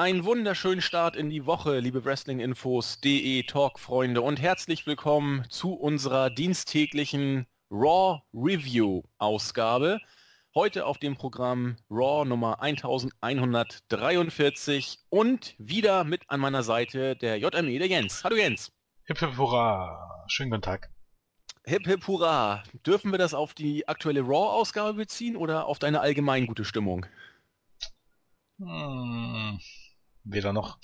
Einen wunderschönen Start in die Woche, liebe Wrestlinginfos.de Talk-Freunde und herzlich willkommen zu unserer diensttäglichen Raw Review Ausgabe. Heute auf dem Programm Raw Nummer 1143 und wieder mit an meiner Seite der JME, der Jens. Hallo Jens. Hip hip hurra. Schönen guten Tag. Hip hip hurra. Dürfen wir das auf die aktuelle Raw-Ausgabe beziehen oder auf deine allgemein gute Stimmung? Hm, weder noch.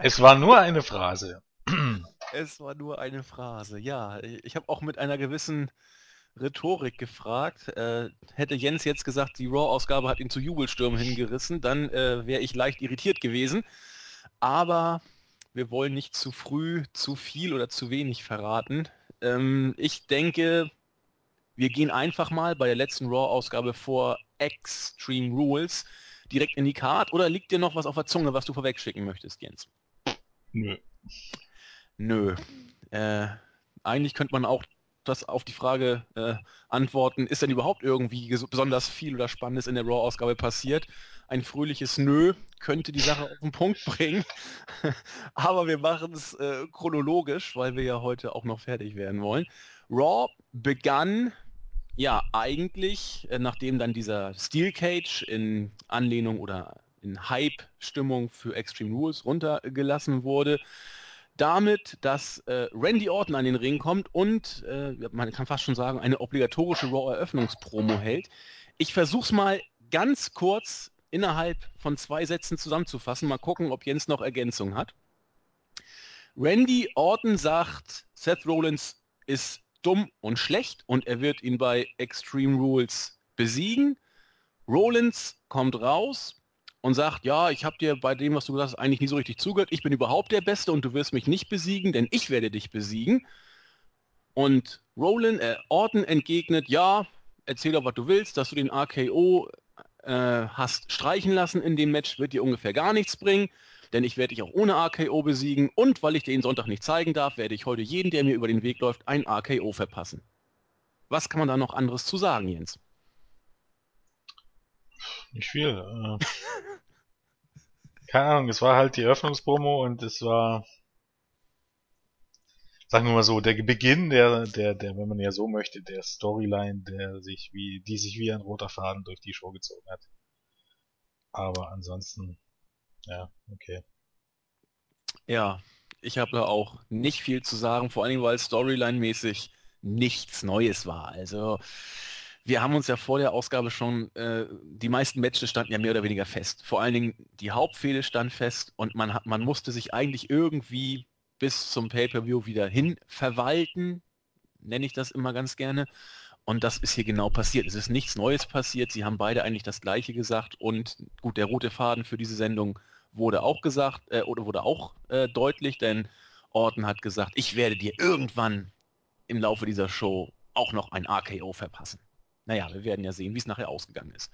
es war nur eine Phrase. es war nur eine Phrase, ja. Ich habe auch mit einer gewissen Rhetorik gefragt. Äh, hätte Jens jetzt gesagt, die Raw-Ausgabe hat ihn zu Jubelstürmen hingerissen, dann äh, wäre ich leicht irritiert gewesen. Aber wir wollen nicht zu früh zu viel oder zu wenig verraten. Ähm, ich denke, wir gehen einfach mal bei der letzten Raw-Ausgabe vor Extreme Rules direkt in die Card oder liegt dir noch was auf der Zunge, was du vorwegschicken möchtest, Jens? Nö. Nö. Äh, eigentlich könnte man auch das auf die Frage äh, antworten, ist denn überhaupt irgendwie besonders viel oder Spannendes in der Raw-Ausgabe passiert? Ein fröhliches Nö könnte die Sache auf den Punkt bringen. Aber wir machen es äh, chronologisch, weil wir ja heute auch noch fertig werden wollen. Raw begann ja eigentlich, äh, nachdem dann dieser Steel Cage in Anlehnung oder in Hype-Stimmung für Extreme Rules runtergelassen wurde, damit, dass äh, Randy Orton an den Ring kommt und, äh, man kann fast schon sagen, eine obligatorische Raw-Eröffnungspromo hält. Ich versuche es mal ganz kurz innerhalb von zwei Sätzen zusammenzufassen. Mal gucken, ob Jens noch Ergänzung hat. Randy Orton sagt, Seth Rollins ist dumm und schlecht und er wird ihn bei Extreme Rules besiegen. Rollins kommt raus und sagt, ja, ich habe dir bei dem, was du gesagt hast, eigentlich nie so richtig zugehört. Ich bin überhaupt der Beste und du wirst mich nicht besiegen, denn ich werde dich besiegen. Und Roland, äh, Orton entgegnet, ja, erzähl doch, was du willst, dass du den RKO äh, hast streichen lassen in dem Match, wird dir ungefähr gar nichts bringen, denn ich werde dich auch ohne RKO besiegen und weil ich dir den Sonntag nicht zeigen darf, werde ich heute jeden, der mir über den Weg läuft, ein RKO verpassen. Was kann man da noch anderes zu sagen, Jens? Nicht viel. Äh, keine Ahnung, es war halt die Eröffnungspromo und es war, sagen wir mal so, der Beginn der, der, der, wenn man ja so möchte, der Storyline, der sich wie, die sich wie ein roter Faden durch die Show gezogen hat. Aber ansonsten, ja, okay. Ja, ich habe da auch nicht viel zu sagen, vor allem weil Storyline-mäßig nichts Neues war. Also wir haben uns ja vor der Ausgabe schon, äh, die meisten Matches standen ja mehr oder weniger fest. Vor allen Dingen die Hauptfehde stand fest und man, man musste sich eigentlich irgendwie bis zum Pay-Per-View wieder hin verwalten, nenne ich das immer ganz gerne. Und das ist hier genau passiert. Es ist nichts Neues passiert. Sie haben beide eigentlich das Gleiche gesagt. Und gut, der rote Faden für diese Sendung wurde auch gesagt, äh, oder wurde auch äh, deutlich, denn Orton hat gesagt, ich werde dir irgendwann im Laufe dieser Show auch noch ein RKO verpassen. Naja, wir werden ja sehen, wie es nachher ausgegangen ist.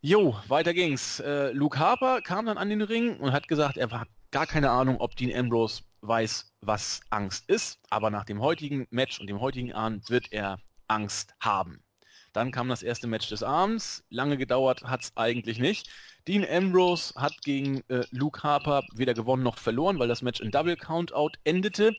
Jo, weiter ging's. Äh, Luke Harper kam dann an den Ring und hat gesagt, er hat gar keine Ahnung, ob Dean Ambrose weiß, was Angst ist, aber nach dem heutigen Match und dem heutigen Abend wird er Angst haben. Dann kam das erste Match des Abends. Lange gedauert hat es eigentlich nicht. Dean Ambrose hat gegen äh, Luke Harper weder gewonnen noch verloren, weil das Match in Double Countout endete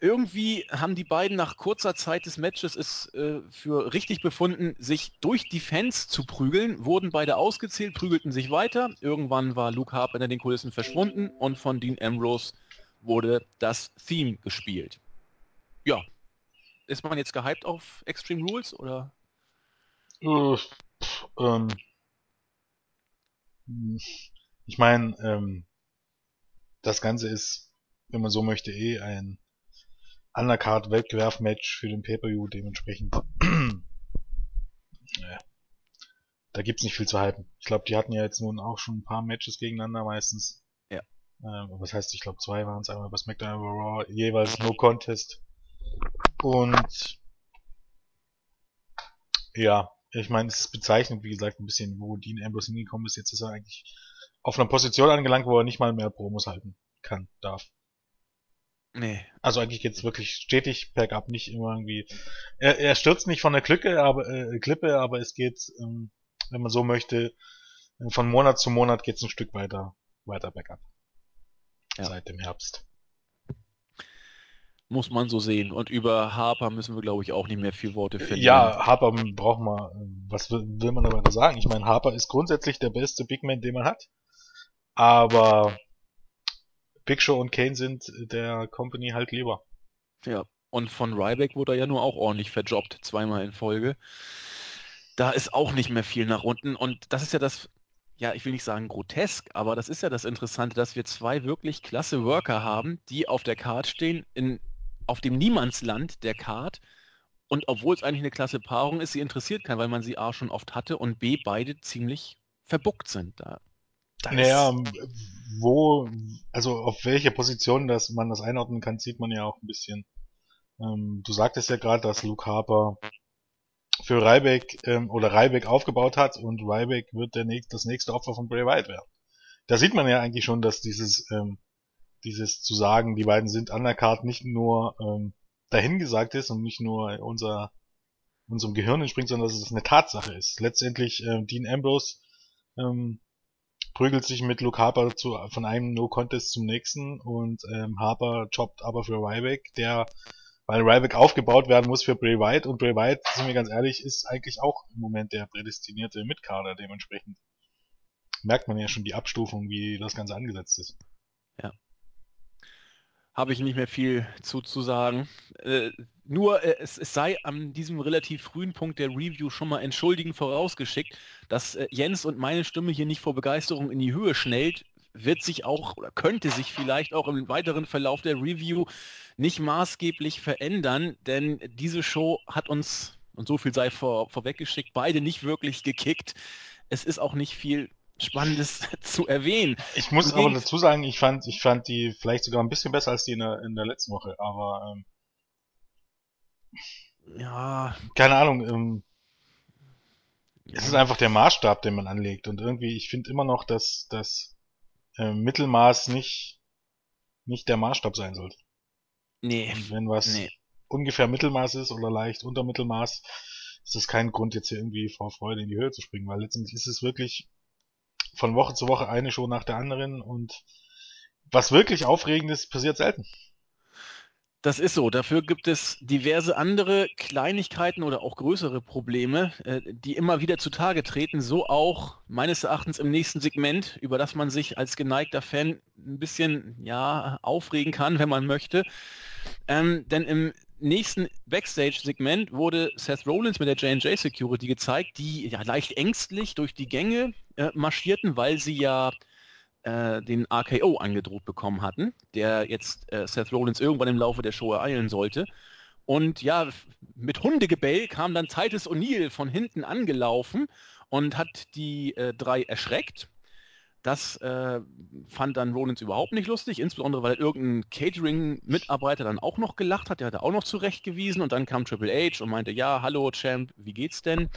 irgendwie haben die beiden nach kurzer Zeit des Matches es äh, für richtig befunden, sich durch die Fans zu prügeln, wurden beide ausgezählt, prügelten sich weiter. Irgendwann war Luke Harper in den Kulissen verschwunden und von Dean Ambrose wurde das Theme gespielt. Ja. Ist man jetzt gehypt auf Extreme Rules oder? Uh, ähm, ich meine, ähm, das Ganze ist, wenn man so möchte, eh ein Undercard Wettbewerf-Match für den Pay-Per-View dementsprechend. naja. Da gibt's nicht viel zu halten. Ich glaube, die hatten ja jetzt nun auch schon ein paar Matches gegeneinander meistens. Ja. Ähm, was heißt, ich glaube, zwei waren es einmal bei SmackDown über Raw, jeweils No Contest. Und ja, ich meine, es ist bezeichnend, wie gesagt, ein bisschen, wo Dean Ambrose hingekommen ist. Jetzt ist er eigentlich auf einer Position angelangt, wo er nicht mal mehr Promos halten kann, darf. Nee. Also eigentlich geht's wirklich stetig bergab, nicht immer irgendwie. Er, er stürzt nicht von der Klippe, aber äh, Klippe, aber es geht, ähm, wenn man so möchte, von Monat zu Monat geht's ein Stück weiter, weiter bergab. Ja. Seit dem Herbst. Muss man so sehen. Und über Harper müssen wir, glaube ich, auch nicht mehr viel Worte finden. Ja, Harper braucht man, was will, will man dabei sagen? Ich meine, Harper ist grundsätzlich der beste Big Man, den man hat. Aber Big Show und Kane sind der Company halt lieber. Ja, und von Ryback wurde er ja nur auch ordentlich verjobbt, zweimal in Folge. Da ist auch nicht mehr viel nach unten. Und das ist ja das, ja, ich will nicht sagen grotesk, aber das ist ja das Interessante, dass wir zwei wirklich klasse Worker haben, die auf der Card stehen, in, auf dem Niemandsland der Card. Und obwohl es eigentlich eine klasse Paarung ist, sie interessiert keinen, weil man sie A schon oft hatte und B beide ziemlich verbuckt sind. Da, da naja, wo, also auf welche Position das man das einordnen kann, sieht man ja auch ein bisschen. Ähm, du sagtest ja gerade, dass Luke Harper für Ryback ähm, oder Ryback aufgebaut hat und Ryback wird der nächst, das nächste Opfer von Bray Wyatt werden. Da sieht man ja eigentlich schon, dass dieses ähm, dieses zu sagen, die beiden sind an der Karte nicht nur ähm, dahingesagt ist und nicht nur unser unserem Gehirn entspringt, sondern dass es eine Tatsache ist. Letztendlich ähm, Dean Ambrose ähm, prügelt sich mit Luke Harper zu, von einem No-Contest zum nächsten und ähm, Harper jobbt aber für Ryback, der weil Ryback aufgebaut werden muss für Bray Wyatt und Bray Wyatt, sind wir ganz ehrlich, ist eigentlich auch im Moment der prädestinierte Mitkader dementsprechend. Merkt man ja schon die Abstufung, wie das Ganze angesetzt ist. Ja. Habe ich nicht mehr viel zu, zu sagen. Äh, nur äh, es, es, sei an diesem relativ frühen Punkt der Review schon mal entschuldigend vorausgeschickt, dass äh, Jens und meine Stimme hier nicht vor Begeisterung in die Höhe schnellt, wird sich auch oder könnte sich vielleicht auch im weiteren Verlauf der Review nicht maßgeblich verändern, denn diese Show hat uns, und so viel sei vor, vorweggeschickt, beide nicht wirklich gekickt. Es ist auch nicht viel Spannendes zu erwähnen. Ich muss aber dazu sagen, ich fand, ich fand die vielleicht sogar ein bisschen besser als die in der, in der letzten Woche, aber ähm, ja. Keine Ahnung, ähm, es ist einfach der Maßstab, den man anlegt. Und irgendwie, ich finde immer noch, dass das äh, Mittelmaß nicht, nicht der Maßstab sein sollte. Nee. Und wenn was nee. ungefähr Mittelmaß ist oder leicht unter Mittelmaß, ist das kein Grund, jetzt hier irgendwie vor Freude in die Höhe zu springen, weil letztendlich ist es wirklich von Woche zu Woche eine Show nach der anderen und was wirklich aufregend ist, passiert selten. Das ist so. Dafür gibt es diverse andere Kleinigkeiten oder auch größere Probleme, äh, die immer wieder zutage treten. So auch meines Erachtens im nächsten Segment, über das man sich als geneigter Fan ein bisschen ja, aufregen kann, wenn man möchte. Ähm, denn im nächsten Backstage-Segment wurde Seth Rollins mit der J&J Security gezeigt, die ja leicht ängstlich durch die Gänge äh, marschierten, weil sie ja äh, den RKO angedroht bekommen hatten, der jetzt äh, Seth Rollins irgendwann im Laufe der Show ereilen sollte. Und ja, mit Hundegebell kam dann Titus O'Neill von hinten angelaufen und hat die äh, drei erschreckt. Das äh, fand dann Rollins überhaupt nicht lustig, insbesondere weil irgendein Catering-Mitarbeiter dann auch noch gelacht hat, der hat er auch noch zurechtgewiesen und dann kam Triple H und meinte, ja, hallo Champ, wie geht's denn?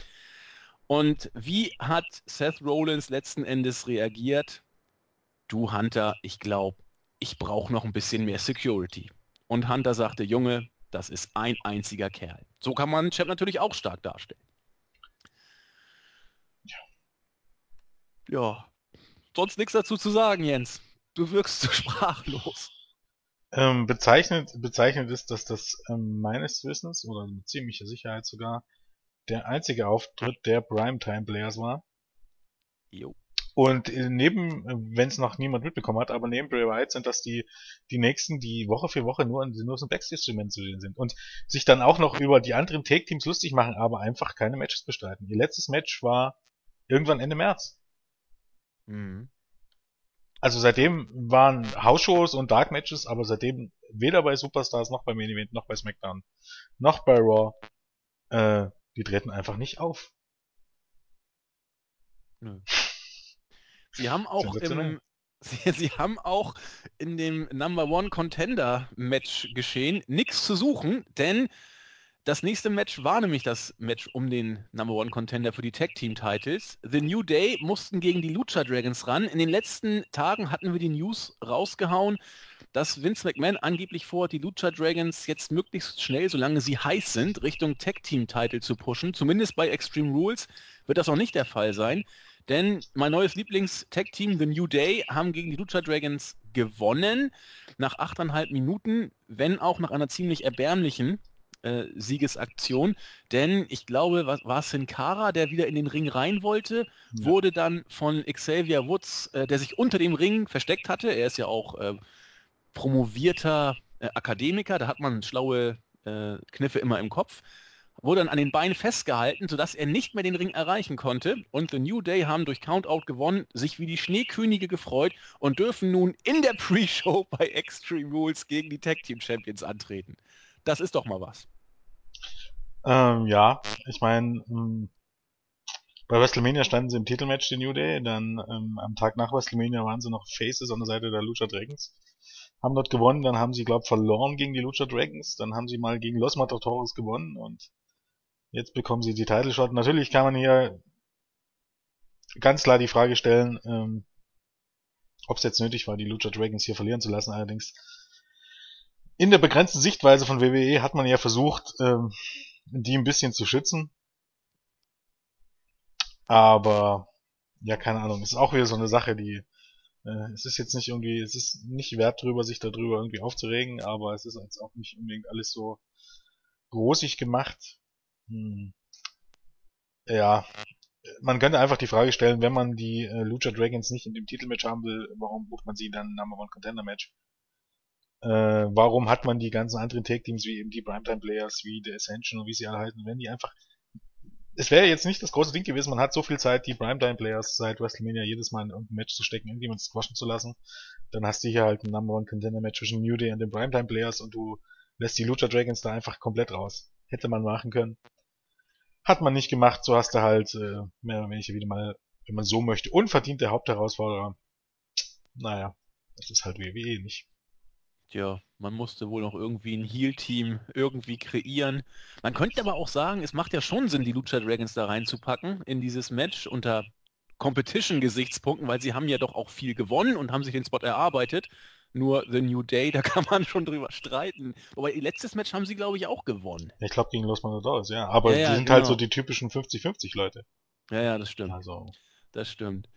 Und wie hat Seth Rollins letzten Endes reagiert? du Hunter, ich glaube, ich brauche noch ein bisschen mehr Security. Und Hunter sagte, Junge, das ist ein einziger Kerl. So kann man Champ natürlich auch stark darstellen. Ja. Ja. Sonst nichts dazu zu sagen, Jens. Du wirkst so sprachlos. Ähm, bezeichnet, bezeichnet ist, dass das ähm, meines Wissens, oder mit ziemlicher Sicherheit sogar, der einzige Auftritt der Primetime-Players war. Jo. Und äh, neben, äh, wenn es noch niemand mitbekommen hat, aber neben Bray Wyatt sind das die, die nächsten, die Woche für Woche nur, nur so ein Backstage-Segment zu sehen sind. Und sich dann auch noch über die anderen Take-Teams lustig machen, aber einfach keine Matches bestreiten. Ihr letztes Match war irgendwann Ende März. Mhm. Also seitdem waren House-Shows und Dark-Matches, aber seitdem weder bei Superstars noch bei Main Event noch bei SmackDown noch bei Raw, äh, die treten einfach nicht auf. Nö. Sie haben auch im, Sie, Sie, haben auch in dem Number One Contender Match geschehen nichts zu suchen, denn das nächste Match war nämlich das Match um den Number One Contender für die Tag Team Titles. The New Day mussten gegen die Lucha Dragons ran. In den letzten Tagen hatten wir die News rausgehauen, dass Vince McMahon angeblich vorhat, die Lucha Dragons jetzt möglichst schnell, solange sie heiß sind, Richtung Tag Team Title zu pushen. Zumindest bei Extreme Rules wird das auch nicht der Fall sein. Denn mein neues Lieblings-Tag-Team, The New Day, haben gegen die Lucha Dragons gewonnen. Nach achteinhalb Minuten, wenn auch nach einer ziemlich erbärmlichen äh, Siegesaktion. Denn ich glaube, war, war Sin Cara, der wieder in den Ring rein wollte, ja. wurde dann von Xavier Woods, äh, der sich unter dem Ring versteckt hatte. Er ist ja auch äh, promovierter äh, Akademiker, da hat man schlaue äh, Kniffe immer im Kopf wurde dann an den Beinen festgehalten, sodass er nicht mehr den Ring erreichen konnte. Und The New Day haben durch Countout gewonnen, sich wie die Schneekönige gefreut und dürfen nun in der Pre-Show bei Extreme Rules gegen die Tag Team Champions antreten. Das ist doch mal was. Ähm, ja, ich meine, ähm, bei WrestleMania standen sie im Titelmatch, The New Day. Dann ähm, am Tag nach WrestleMania waren sie noch Faces an der Seite der Lucha Dragons. Haben dort gewonnen, dann haben sie, glaube verloren gegen die Lucha Dragons. Dann haben sie mal gegen Los Matadores gewonnen und Jetzt bekommen sie die Title Shot. Natürlich kann man hier ganz klar die Frage stellen, ähm, ob es jetzt nötig war, die Lucha Dragons hier verlieren zu lassen. Allerdings in der begrenzten Sichtweise von WWE hat man ja versucht, ähm, die ein bisschen zu schützen. Aber ja, keine Ahnung, ist auch wieder so eine Sache, die äh, es ist jetzt nicht irgendwie, es ist nicht wert drüber, sich darüber irgendwie aufzuregen, aber es ist jetzt auch nicht unbedingt alles so großig gemacht. Hm. Ja, man könnte einfach die Frage stellen, wenn man die äh, Lucha Dragons nicht in dem Titelmatch haben will, warum bucht man sie dann Number One Contender Match? Äh, warum hat man die ganzen anderen Tag Teams wie eben die Primetime Players, wie The Ascension und wie sie alle halten, wenn die einfach es wäre jetzt nicht das große Ding gewesen, man hat so viel Zeit, die Primetime Players seit WrestleMania jedes Mal in irgendein Match zu stecken, irgendjemand squashen zu lassen. Dann hast du hier halt ein Number One Contender Match zwischen New Day und den Primetime Players und du lässt die Lucha Dragons da einfach komplett raus. Hätte man machen können. Hat man nicht gemacht, so hast du halt äh, mehr oder weniger wieder mal, wenn man so möchte, unverdiente Hauptherausforderer. Naja, das ist halt WWE nicht. Tja, man musste wohl noch irgendwie ein Heal-Team irgendwie kreieren. Man könnte aber auch sagen, es macht ja schon Sinn, die Lucha Dragons da reinzupacken in dieses Match unter Competition-Gesichtspunkten, weil sie haben ja doch auch viel gewonnen und haben sich den Spot erarbeitet. Nur The New Day, da kann man schon drüber streiten. Wobei, letztes Match haben sie, glaube ich, auch gewonnen. Ich glaube, gegen Los Matadores, ja. Aber ja, ja, die sind genau. halt so die typischen 50-50 Leute. Ja, ja, das stimmt. Also. Das stimmt.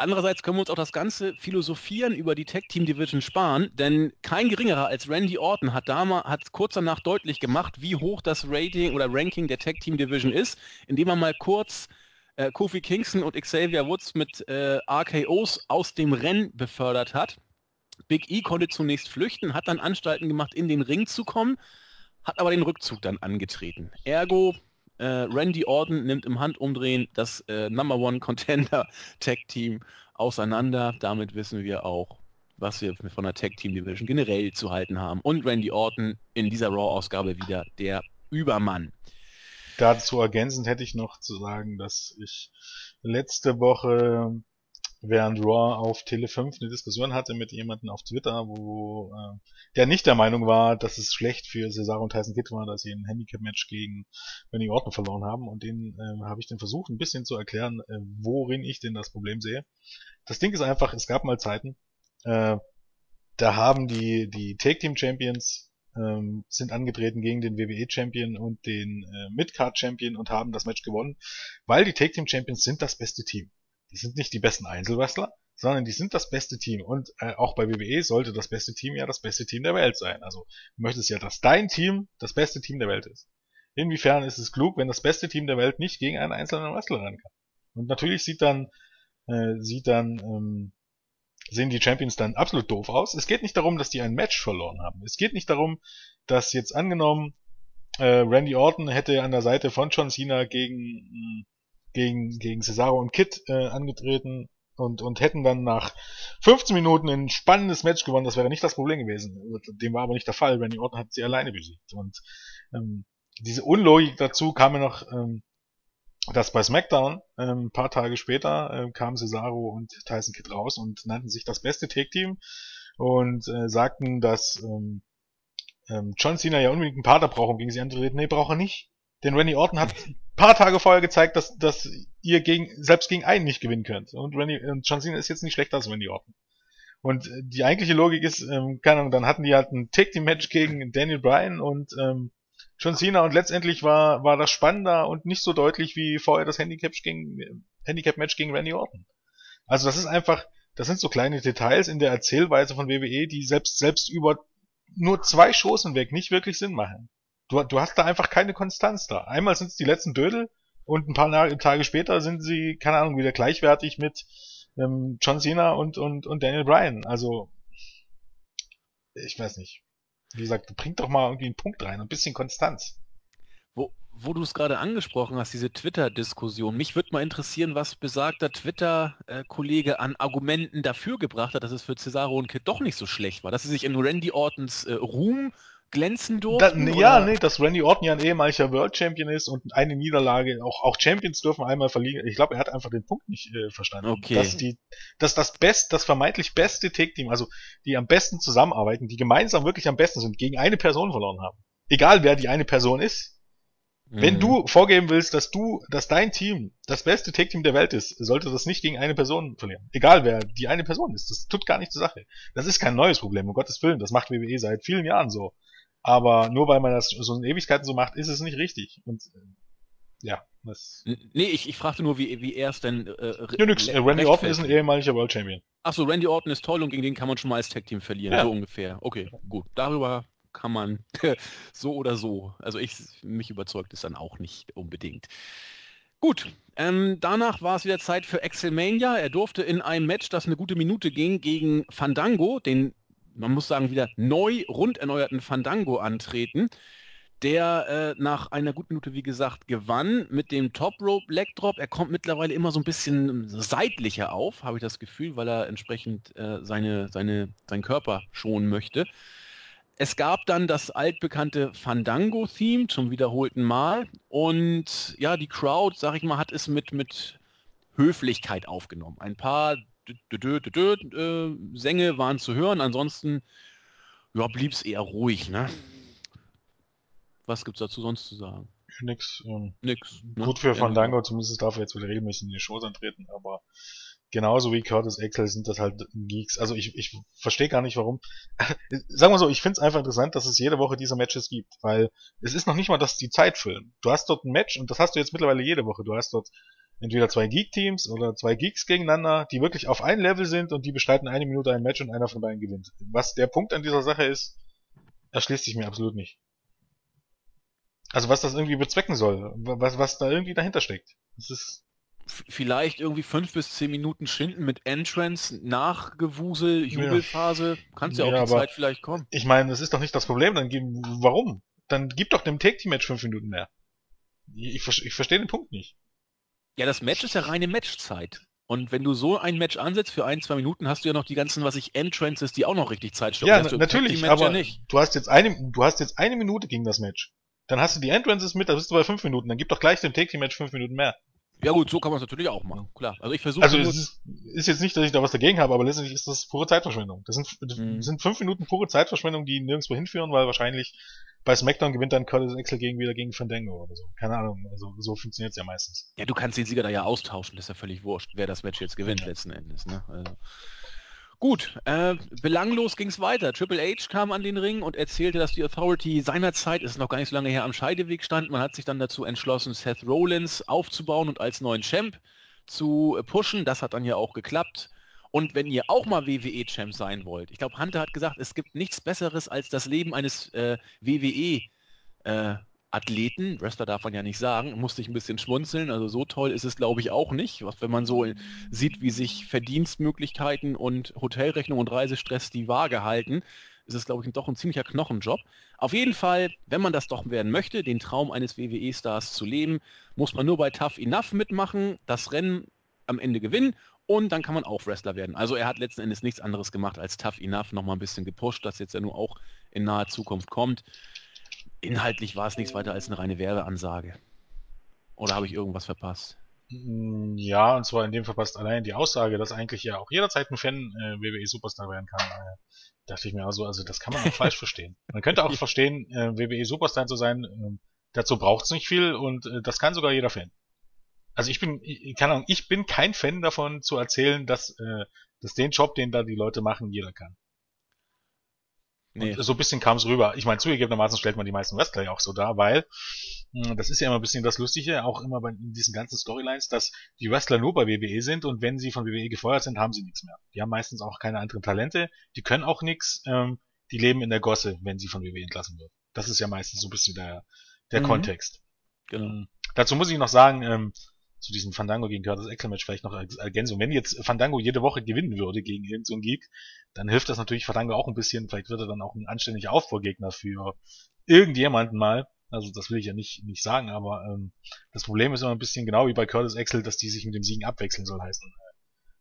Andererseits können wir uns auch das ganze Philosophieren über die Tag Team Division sparen, denn kein geringerer als Randy Orton hat, damals, hat kurz danach deutlich gemacht, wie hoch das Rating oder Ranking der Tag Team Division ist, indem er mal kurz äh, Kofi Kingston und Xavier Woods mit äh, RKOs aus dem Rennen befördert hat. Big E konnte zunächst flüchten, hat dann Anstalten gemacht, in den Ring zu kommen, hat aber den Rückzug dann angetreten. Ergo, äh, Randy Orton nimmt im Handumdrehen das äh, Number One Contender Tag Team auseinander. Damit wissen wir auch, was wir von der Tag Team Division generell zu halten haben. Und Randy Orton in dieser Raw-Ausgabe wieder der Übermann. Dazu ergänzend hätte ich noch zu sagen, dass ich letzte Woche während Raw auf Tele 5 eine Diskussion hatte mit jemandem auf Twitter, wo äh, der nicht der Meinung war, dass es schlecht für Cesaro und Tyson Kidd war, dass sie ein Handicap-Match gegen Benny Orton verloren haben. Und den äh, habe ich dann versucht, ein bisschen zu erklären, äh, worin ich denn das Problem sehe. Das Ding ist einfach, es gab mal Zeiten, äh, da haben die, die Take Team Champions ähm, sind angetreten gegen den WWE Champion und den äh, Midcard Champion und haben das Match gewonnen, weil die Take Team Champions sind das beste Team. Die sind nicht die besten Einzelwrestler, sondern die sind das beste Team. Und äh, auch bei WWE sollte das beste Team ja das beste Team der Welt sein. Also du möchtest ja, dass dein Team das beste Team der Welt ist. Inwiefern ist es klug, wenn das beste Team der Welt nicht gegen einen einzelnen Wrestler ran kann? Und natürlich sieht dann, äh, sieht dann, ähm, sehen die Champions dann absolut doof aus. Es geht nicht darum, dass die ein Match verloren haben. Es geht nicht darum, dass jetzt angenommen äh, Randy Orton hätte an der Seite von John Cena gegen gegen, gegen Cesaro und Kid äh, angetreten und, und hätten dann nach 15 Minuten ein spannendes Match gewonnen. Das wäre nicht das Problem gewesen. Dem war aber nicht der Fall. Randy Orton hat sie alleine besiegt. Und ähm, diese Unlogik dazu kam mir noch, ähm, dass bei SmackDown ähm, ein paar Tage später äh, kamen Cesaro und Tyson Kidd raus und nannten sich das beste Take-Team und äh, sagten, dass ähm, ähm, John Cena ja unbedingt einen Partner braucht, um gegen sie anzutreten. Nee, braucht er nicht. Denn Randy Orton hat ein paar Tage vorher gezeigt, dass, dass ihr gegen, selbst gegen einen nicht gewinnen könnt. Und Randy, und John Cena ist jetzt nicht schlechter als Randy Orton. Und äh, die eigentliche Logik ist, ähm, keine Ahnung, dann hatten die halt ein Take Team Match gegen Daniel Bryan und ähm, John Cena und letztendlich war war das spannender und nicht so deutlich wie vorher das Handicap gegen Handicap Match gegen Randy Orton. Also das ist einfach, das sind so kleine Details in der Erzählweise von WWE, die selbst selbst über nur zwei Shows hinweg nicht wirklich Sinn machen. Du, du hast da einfach keine Konstanz da. Einmal sind es die letzten Dödel und ein paar Tage später sind sie, keine Ahnung, wieder gleichwertig mit ähm, John Cena und, und, und Daniel Bryan. Also, ich weiß nicht. Wie gesagt, bringt doch mal irgendwie einen Punkt rein, ein bisschen Konstanz. Wo, wo du es gerade angesprochen hast, diese Twitter-Diskussion. Mich würde mal interessieren, was besagter Twitter-Kollege an Argumenten dafür gebracht hat, dass es für Cesaro und Kid doch nicht so schlecht war. Dass sie sich in Randy Ortons äh, Ruhm glänzen durften? Da, ja, nee, dass Randy Orton ja ein ehemaliger World Champion ist und eine Niederlage, auch, auch Champions dürfen einmal verlieren. Ich glaube, er hat einfach den Punkt nicht äh, verstanden. Okay. Dass, die, dass das best, das vermeintlich beste Take-Team, also die am besten zusammenarbeiten, die gemeinsam wirklich am besten sind, gegen eine Person verloren haben. Egal wer die eine Person ist. Mhm. Wenn du vorgeben willst, dass du, dass dein Team das beste Take-Team der Welt ist, sollte das nicht gegen eine Person verlieren. Egal wer die eine Person ist. Das tut gar nicht zur Sache. Das ist kein neues Problem, um Gottes Willen. Das macht WWE seit vielen Jahren so. Aber nur weil man das so in Ewigkeiten so macht, ist es nicht richtig. Und äh, ja, das. Nee, ich, ich fragte nur, wie, wie er es denn. Äh, ja, nix. Randy Orton ist ein ehemaliger World Champion. Achso, Randy Orton ist toll und gegen den kann man schon mal als Tag-Team verlieren, ja. so ungefähr. Okay, gut. Darüber kann man so oder so. Also ich, mich überzeugt es dann auch nicht unbedingt. Gut, ähm, danach war es wieder Zeit für Axelmania. Er durfte in einem Match, das eine gute Minute ging, gegen Fandango, den man muss sagen, wieder neu, rund erneuerten Fandango antreten, der äh, nach einer guten Minute, wie gesagt, gewann mit dem Top Rope Leg Drop. Er kommt mittlerweile immer so ein bisschen seitlicher auf, habe ich das Gefühl, weil er entsprechend äh, seine, seine, seinen Körper schonen möchte. Es gab dann das altbekannte Fandango-Theme zum wiederholten Mal und ja, die Crowd, sag ich mal, hat es mit, mit Höflichkeit aufgenommen. Ein paar äh, Sänge waren zu hören, ansonsten ja, blieb es eher ruhig, ne? Was gibt's dazu sonst zu sagen? Nix. Ähm, Nix. Ne? Gut für Fandango, zumindest darf er jetzt wieder regelmäßig in die Shows antreten, aber genauso wie Curtis Axel sind das halt Geeks. Also ich, ich verstehe gar nicht warum. Sagen wir so, ich finde es einfach interessant, dass es jede Woche diese Matches gibt, weil es ist noch nicht mal, dass die Zeit füllen. Du hast dort ein Match und das hast du jetzt mittlerweile jede Woche. Du hast dort entweder zwei Geek-Teams oder zwei Geeks gegeneinander, die wirklich auf ein Level sind und die bestreiten eine Minute ein Match und einer von beiden gewinnt. Was der Punkt an dieser Sache ist, erschließt sich mir absolut nicht. Also was das irgendwie bezwecken soll, was, was da irgendwie dahinter steckt. Das ist vielleicht irgendwie fünf bis zehn Minuten Schinden mit Entrance, Nachgewusel, Jubelphase. Ja. Kannst ja auch ja, die Zeit vielleicht kommen. Ich meine, das ist doch nicht das Problem. Dann geben, warum? Dann gib doch dem Take-Team-Match fünf Minuten mehr. Ich, ich verstehe den Punkt nicht. Ja, das Match ist ja reine Matchzeit. Und wenn du so ein Match ansetzt für ein, zwei Minuten, hast du ja noch die ganzen, was ich, Entrances, die auch noch richtig Zeit stoppen. Ja, natürlich, aber ja nicht. du hast jetzt eine, du hast jetzt eine Minute gegen das Match. Dann hast du die Entrances mit, da bist du bei fünf Minuten. Dann gib doch gleich dem Take-Team-Match fünf Minuten mehr. Ja gut, so kann man es natürlich auch machen, klar. Also ich versuche. Also es ist, ist, jetzt nicht, dass ich da was dagegen habe, aber letztendlich ist das pure Zeitverschwendung. Das sind, mhm. sind fünf Minuten pure Zeitverschwendung, die nirgendwo hinführen, weil wahrscheinlich bei SmackDown gewinnt dann Curtis Axel gegen wieder gegen Fandango oder so. Keine Ahnung, also so funktioniert es ja meistens. Ja, du kannst den Sieger da ja austauschen, das ist ja völlig wurscht, wer das Match jetzt gewinnt ja. letzten Endes. Ne? Also. Gut, äh, belanglos ging es weiter. Triple H kam an den Ring und erzählte, dass die Authority seinerzeit, ist noch gar nicht so lange her, am Scheideweg stand. Man hat sich dann dazu entschlossen, Seth Rollins aufzubauen und als neuen Champ zu pushen. Das hat dann ja auch geklappt. Und wenn ihr auch mal WWE-Champ sein wollt, ich glaube, Hunter hat gesagt, es gibt nichts Besseres als das Leben eines äh, WWE-Athleten. Äh, Wrestler darf man ja nicht sagen, musste ich ein bisschen schmunzeln. Also so toll ist es, glaube ich, auch nicht. Was, wenn man so sieht, wie sich Verdienstmöglichkeiten und Hotelrechnung und Reisestress die Waage halten, ist es, glaube ich, doch ein ziemlicher Knochenjob. Auf jeden Fall, wenn man das doch werden möchte, den Traum eines WWE-Stars zu leben, muss man nur bei Tough Enough mitmachen, das Rennen am Ende gewinnen und dann kann man auch Wrestler werden. Also er hat letzten Endes nichts anderes gemacht als Tough Enough, nochmal ein bisschen gepusht, das jetzt ja nur auch in naher Zukunft kommt. Inhaltlich war es nichts weiter als eine reine Werbeansage. Oder habe ich irgendwas verpasst? Mm, ja, und zwar in dem verpasst allein die Aussage, dass eigentlich ja auch jederzeit ein Fan äh, WWE Superstar werden kann. Äh, dachte ich mir also, also das kann man auch falsch verstehen. Man könnte auch verstehen, äh, WWE Superstar zu sein, äh, dazu braucht es nicht viel und äh, das kann sogar jeder Fan also ich bin, keine Ahnung, ich bin kein Fan davon zu erzählen, dass äh, dass den Job, den da die Leute machen, jeder kann. Nee. Und so ein bisschen kam es rüber. Ich meine, zugegebenermaßen stellt man die meisten Wrestler ja auch so dar, weil mh, das ist ja immer ein bisschen das Lustige, auch immer bei in diesen ganzen Storylines, dass die Wrestler nur bei WWE sind und wenn sie von WWE gefeuert sind, haben sie nichts mehr. Die haben meistens auch keine anderen Talente, die können auch nichts, ähm, die leben in der Gosse, wenn sie von WWE entlassen wird. Das ist ja meistens so ein bisschen der, der Mhm. Kontext. Genau. Ähm, dazu muss ich noch sagen, ähm, zu diesem Fandango gegen Curtis Axel Match vielleicht noch als Ergänzung. Wenn jetzt Fandango jede Woche gewinnen würde gegen irgendeinen Geek, dann hilft das natürlich Fandango auch ein bisschen. Vielleicht wird er dann auch ein anständiger Aufbaugegner für irgendjemanden mal. Also das will ich ja nicht, nicht sagen, aber ähm, das Problem ist immer ein bisschen genau wie bei Curtis Axel, dass die sich mit dem Siegen abwechseln soll heißen. Äh,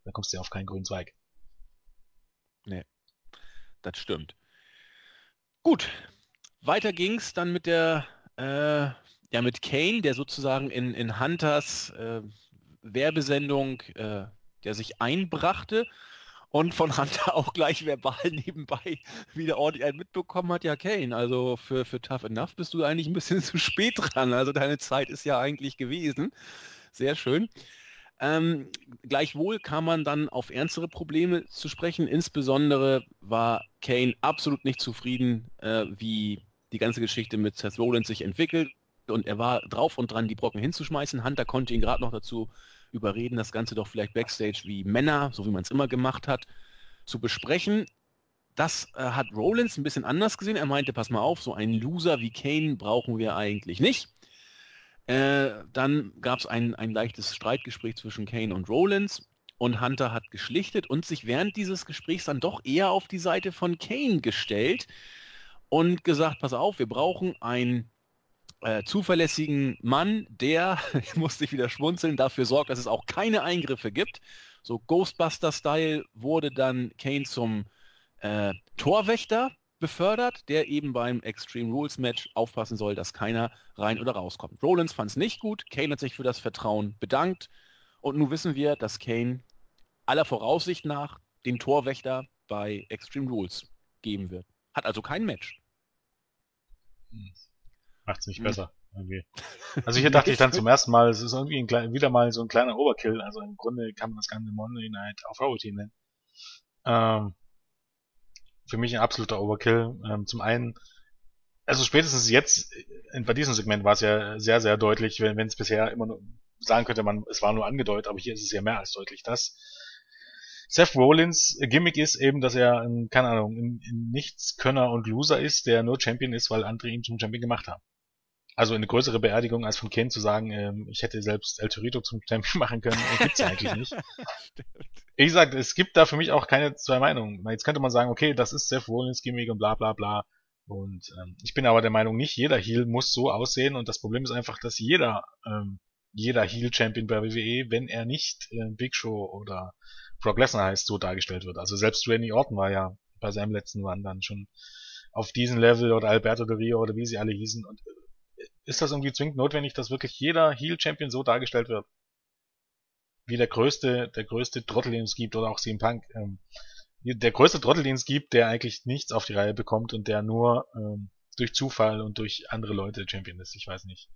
Da kommst du ja auf keinen grünen Zweig. Das stimmt. Gut. Weiter ging's dann mit der, äh, ja, mit Kane, der sozusagen in, in Hunters äh, Werbesendung, äh, der sich einbrachte und von Hunter auch gleich verbal nebenbei wieder ordentlich einen mitbekommen hat. Ja, Kane, also für, für Tough Enough bist du eigentlich ein bisschen zu spät dran. Also deine Zeit ist ja eigentlich gewesen. Sehr schön. Ähm, gleichwohl kam man dann auf ernstere Probleme zu sprechen. Insbesondere war Kane absolut nicht zufrieden, äh, wie die ganze Geschichte mit Seth Rollins sich entwickelt. Und er war drauf und dran, die Brocken hinzuschmeißen. Hunter konnte ihn gerade noch dazu überreden, das Ganze doch vielleicht backstage wie Männer, so wie man es immer gemacht hat, zu besprechen. Das äh, hat Rollins ein bisschen anders gesehen. Er meinte, pass mal auf, so einen Loser wie Kane brauchen wir eigentlich nicht. Äh, dann gab es ein, ein leichtes Streitgespräch zwischen Kane und Rollins und Hunter hat geschlichtet und sich während dieses Gesprächs dann doch eher auf die Seite von Kane gestellt und gesagt, pass auf, wir brauchen einen äh, zuverlässigen Mann, der, ich musste ich wieder schmunzeln, dafür sorgt, dass es auch keine Eingriffe gibt. So Ghostbuster-Style wurde dann Kane zum äh, Torwächter befördert, der eben beim Extreme Rules Match aufpassen soll, dass keiner rein oder rauskommt. Rollins fand es nicht gut, Kane hat sich für das Vertrauen bedankt und nun wissen wir, dass Kane aller Voraussicht nach den Torwächter bei Extreme Rules geben wird. Hat also kein Match. Macht's nicht Hm. besser. Irgendwie. Also hier dachte ich dann zum ersten Mal, es ist irgendwie ein wieder mal so ein kleiner Overkill. Also im Grunde kann man das Ganze Monday Night Authority nennen. Ähm, für mich ein absoluter Overkill. Ähm, zum einen, also spätestens jetzt, äh, bei diesem Segment war es ja sehr, sehr deutlich, wenn es bisher immer nur sagen könnte, man, es war nur angedeutet, aber hier ist es ja mehr als deutlich, dass Seth Rollins Gimmick ist eben, dass er, ein, keine Ahnung, ein, ein Nichtskönner und Loser ist, der nur Champion ist, weil andere ihn zum Champion gemacht haben. Also eine größere Beerdigung als von Kane zu sagen, ähm, ich hätte selbst El Torito zum Champion machen können, äh, gibt's eigentlich nicht. Wie gesagt, es gibt da für mich auch keine zwei Meinungen. Jetzt könnte man sagen, okay, das ist Seth Rollins Gimmick und bla bla bla. Und ähm, ich bin aber der Meinung, nicht jeder Heel muss so aussehen. Und das Problem ist einfach, dass jeder, ähm, jeder Heel Champion bei WWE, wenn er nicht äh, Big Show oder Brock Lesnar heißt, so dargestellt wird. Also selbst Randy Orton war ja bei seinem letzten dann schon auf diesem Level oder Alberto Del Rio oder wie sie alle hießen. Und ist das irgendwie zwingend notwendig, dass wirklich jeder Heel Champion so dargestellt wird? Wie der größte, der größte Trottel, den es gibt, oder auch CM Punk. Ähm, der größte Trottel, den es gibt, der eigentlich nichts auf die Reihe bekommt und der nur ähm, durch Zufall und durch andere Leute Champion ist. Ich weiß nicht.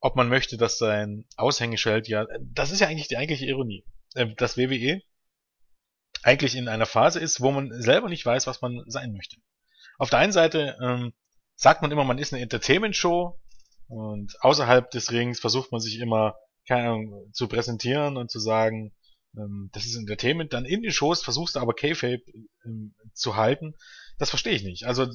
Ob man möchte, dass sein Aushängeschild ja, das ist ja eigentlich die eigentliche Ironie, äh, dass WWE eigentlich in einer Phase ist, wo man selber nicht weiß, was man sein möchte. Auf der einen Seite ähm, sagt man immer, man ist eine Entertainment-Show und außerhalb des Rings versucht man sich immer keine Ahnung, zu präsentieren und zu sagen, ähm, das ist Entertainment. Dann in den Shows versuchst du aber K-Fape ähm, zu halten. Das verstehe ich nicht. Also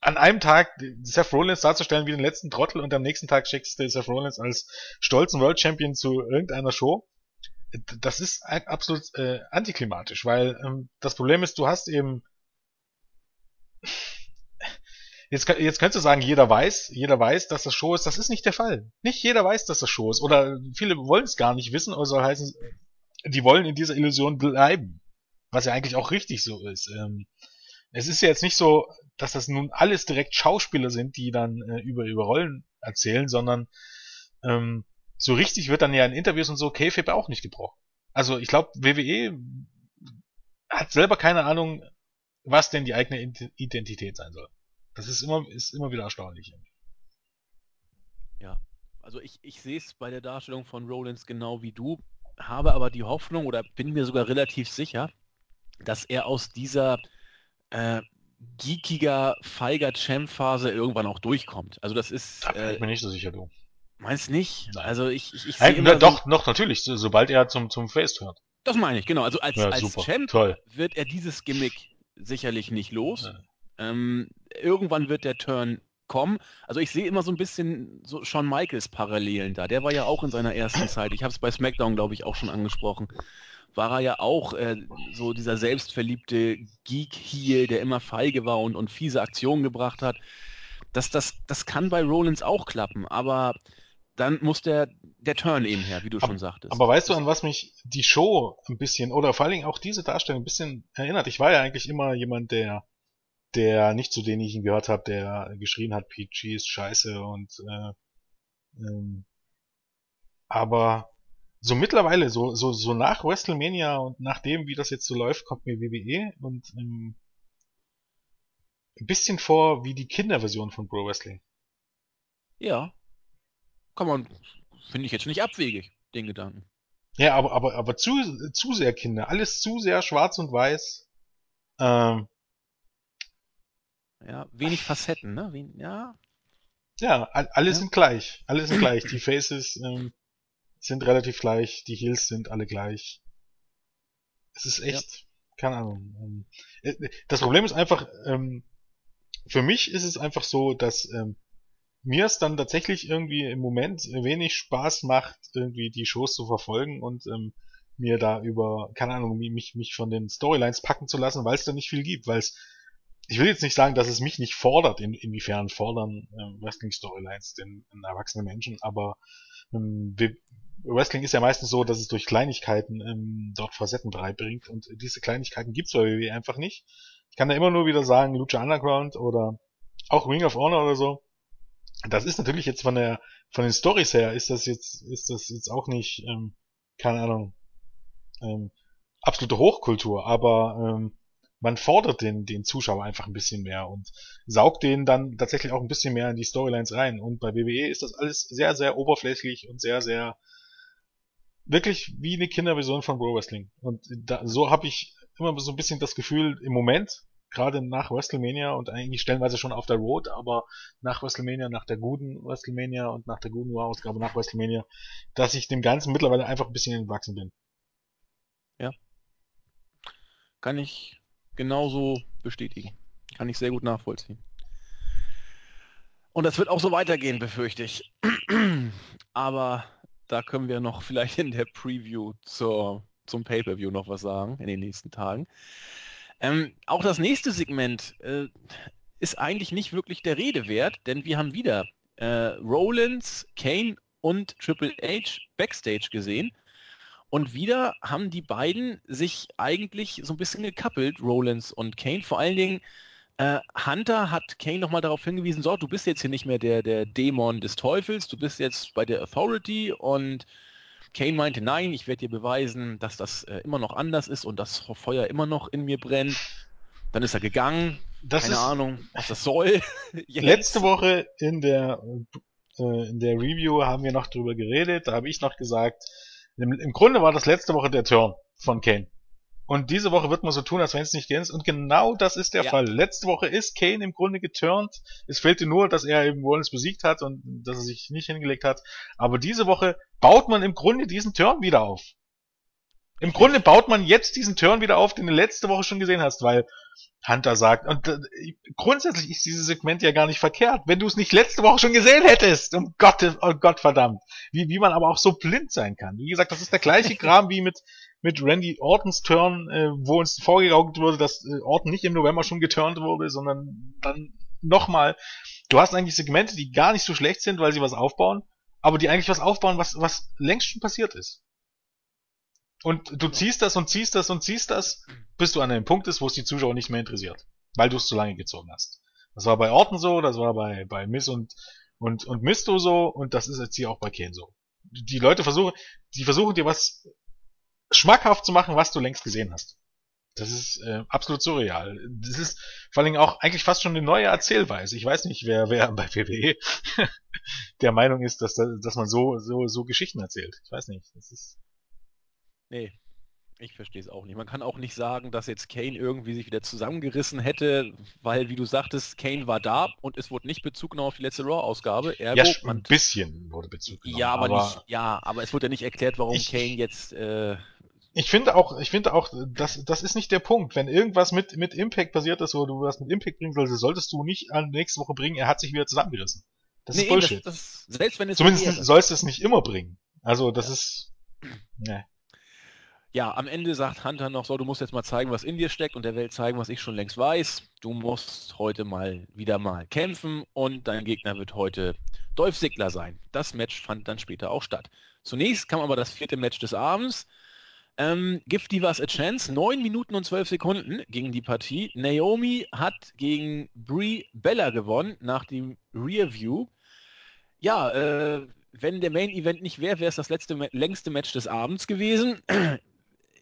an einem Tag Seth Rollins darzustellen wie den letzten Trottel und am nächsten Tag schickst du Seth Rollins als stolzen World Champion zu irgendeiner Show. Das ist absolut äh, antiklimatisch, weil ähm, das Problem ist, du hast eben Jetzt, jetzt könntest du sagen, jeder weiß, jeder weiß, dass das Show ist. Das ist nicht der Fall. Nicht jeder weiß, dass das Show ist. Oder viele wollen es gar nicht wissen, oder soll heißen, die wollen in dieser Illusion bleiben. Was ja eigentlich auch richtig so ist. Ähm, es ist ja jetzt nicht so, dass das nun alles direkt Schauspieler sind, die dann äh, über, über Rollen erzählen, sondern ähm, so richtig wird dann ja in Interviews und so K-Fape auch nicht gebrochen. Also ich glaube, WWE hat selber keine Ahnung, was denn die eigene Identität sein soll. Das ist immer, ist immer wieder erstaunlich. Ja, also ich, ich sehe es bei der Darstellung von Rollins genau wie du. habe aber die Hoffnung oder bin mir sogar relativ sicher, dass er aus dieser äh, geekiger, feiger Champ-Phase irgendwann auch durchkommt. Also das ist. Da bin ich äh, mir nicht so sicher, du. Meinst nicht? Nein. Also ich, ich, ich sehe immer Doch, so, noch natürlich, so, sobald er zum, zum Face hört. Das meine ich, genau. Also als, ja, als Champ Toll. wird er dieses Gimmick sicherlich nicht los. Ja. Ähm, irgendwann wird der Turn kommen. Also ich sehe immer so ein bisschen so Shawn Michaels Parallelen da. Der war ja auch in seiner ersten Zeit. Ich habe es bei SmackDown, glaube ich, auch schon angesprochen. War er ja auch äh, so dieser selbstverliebte Geek-Heel, der immer feige war und, und fiese Aktionen gebracht hat. Das, das, das kann bei Rollins auch klappen, aber dann muss der, der Turn eben her, wie du aber, schon sagtest. Aber weißt du, an was mich die Show ein bisschen, oder vor allen Dingen auch diese Darstellung ein bisschen erinnert? Ich war ja eigentlich immer jemand, der der nicht zu denen ich ihn gehört habe, der geschrien hat, PG ist scheiße und äh, ähm, aber so mittlerweile, so, so, so nach WrestleMania und nach dem, wie das jetzt so läuft, kommt mir WWE und ähm, ein bisschen vor wie die Kinderversion von Pro Wrestling. Ja. Kann man, finde ich jetzt nicht abwegig, den Gedanken. Ja, aber, aber, aber zu, zu sehr Kinder. Alles zu sehr schwarz und weiß. Ähm, ja, wenig Facetten, ne? Wen ja. Ja, alle ja. sind gleich. Alle sind gleich. Die Faces ähm, sind relativ gleich, die Heels sind alle gleich. Es ist echt, ja. keine Ahnung. Ähm, äh, das Problem ist einfach, ähm, für mich ist es einfach so, dass ähm, mir es dann tatsächlich irgendwie im Moment wenig Spaß macht, irgendwie die Shows zu verfolgen und ähm, mir da über, keine Ahnung, mich, mich von den Storylines packen zu lassen, weil es da nicht viel gibt, weil es ich will jetzt nicht sagen, dass es mich nicht fordert, in, inwiefern fordern äh, Wrestling-Storylines den, den erwachsenen Menschen, aber ähm, Wrestling ist ja meistens so, dass es durch Kleinigkeiten ähm, dort Facetten bereitbringt und diese Kleinigkeiten gibt's bei WWE einfach nicht. Ich kann da immer nur wieder sagen, Lucha Underground oder auch Ring of Honor oder so. Das ist natürlich jetzt von der von den Stories her ist das jetzt ist das jetzt auch nicht ähm, keine Ahnung ähm, absolute Hochkultur, aber ähm, man fordert den, den Zuschauer einfach ein bisschen mehr und saugt den dann tatsächlich auch ein bisschen mehr in die Storylines rein. Und bei WWE ist das alles sehr, sehr oberflächlich und sehr, sehr wirklich wie eine Kinderversion von Pro Wrestling. Und da, so habe ich immer so ein bisschen das Gefühl im Moment, gerade nach WrestleMania und eigentlich stellenweise schon auf der Road, aber nach WrestleMania, nach der guten WrestleMania und nach der guten Ausgabe nach WrestleMania, dass ich dem Ganzen mittlerweile einfach ein bisschen entwachsen bin. Ja. Kann ich genauso bestätigen. Kann ich sehr gut nachvollziehen. Und das wird auch so weitergehen, befürchte ich. Aber da können wir noch vielleicht in der Preview zur, zum Pay-per-View noch was sagen in den nächsten Tagen. Ähm, auch das nächste Segment äh, ist eigentlich nicht wirklich der Rede wert, denn wir haben wieder äh, Rollins, Kane und Triple H backstage gesehen. Und wieder haben die beiden sich eigentlich so ein bisschen gekappelt, Rollins und Kane. Vor allen Dingen, äh, Hunter hat Kane nochmal darauf hingewiesen, so, du bist jetzt hier nicht mehr der, der Dämon des Teufels, du bist jetzt bei der Authority und Kane meinte, nein, ich werde dir beweisen, dass das äh, immer noch anders ist und das Feuer immer noch in mir brennt. Dann ist er gegangen. Das Keine Ahnung, was das soll. Letzte Woche in der, äh, in der Review haben wir noch drüber geredet. Da habe ich noch gesagt, im, Im Grunde war das letzte Woche der Turn von Kane. Und diese Woche wird man so tun, als wenn es nicht ist. Und genau das ist der ja. Fall. Letzte Woche ist Kane im Grunde geturnt. Es fehlte nur, dass er eben Rollins besiegt hat und dass er sich nicht hingelegt hat. Aber diese Woche baut man im Grunde diesen Turn wieder auf. Im Grunde baut man jetzt diesen Turn wieder auf, den du letzte Woche schon gesehen hast, weil Hunter sagt, und äh, grundsätzlich ist dieses Segment ja gar nicht verkehrt, wenn du es nicht letzte Woche schon gesehen hättest. Um Gott, oh Gott verdammt. Wie, wie man aber auch so blind sein kann. Wie gesagt, das ist der gleiche Kram wie mit, mit Randy Ortons Turn, äh, wo uns vorgegaukelt wurde, dass äh, Orton nicht im November schon geturnt wurde, sondern dann nochmal. Du hast eigentlich Segmente, die gar nicht so schlecht sind, weil sie was aufbauen, aber die eigentlich was aufbauen, was, was längst schon passiert ist. Und du ziehst das und ziehst das und ziehst das, bis du an einem Punkt ist, wo es die Zuschauer nicht mehr interessiert. Weil du es zu lange gezogen hast. Das war bei Orton so, das war bei, bei Miss und, und, und Misto so und das ist jetzt hier auch bei Kane so. Die Leute versuchen, die versuchen dir was schmackhaft zu machen, was du längst gesehen hast. Das ist äh, absolut surreal. Das ist vor allem auch eigentlich fast schon eine neue Erzählweise. Ich weiß nicht, wer, wer bei WWE der Meinung ist, dass, dass man so, so, so Geschichten erzählt. Ich weiß nicht. Das ist Nee, ich verstehe es auch nicht. Man kann auch nicht sagen, dass jetzt Kane irgendwie sich wieder zusammengerissen hätte, weil, wie du sagtest, Kane war da und es wurde nicht Bezug genommen auf die letzte Raw-Ausgabe. Ja, ein bisschen wurde Bezug genommen. Ja, aber, aber, nicht, ja, aber es wurde ja nicht erklärt, warum ich, Kane jetzt äh, ich finde auch, ich finde auch, das, das ist nicht der Punkt. Wenn irgendwas mit, mit Impact passiert ist, wo du was mit Impact bringen solltest, solltest du nicht an nächste Woche bringen, er hat sich wieder zusammengerissen. Das nee, ist Bullshit. Das, das, selbst wenn es Zumindest sollst du es nicht immer bringen. Also, das ja. ist, ne. Ja, am Ende sagt Hunter noch so, du musst jetzt mal zeigen, was in dir steckt und der Welt zeigen, was ich schon längst weiß. Du musst heute mal wieder mal kämpfen und dein Gegner wird heute Dolph Ziggler sein. Das Match fand dann später auch statt. Zunächst kam aber das vierte Match des Abends. Ähm, Give Divas a Chance, 9 Minuten und 12 Sekunden gegen die Partie. Naomi hat gegen Brie Bella gewonnen nach dem Rearview. Ja, äh, wenn der Main Event nicht wäre, wäre es das letzte, längste Match des Abends gewesen.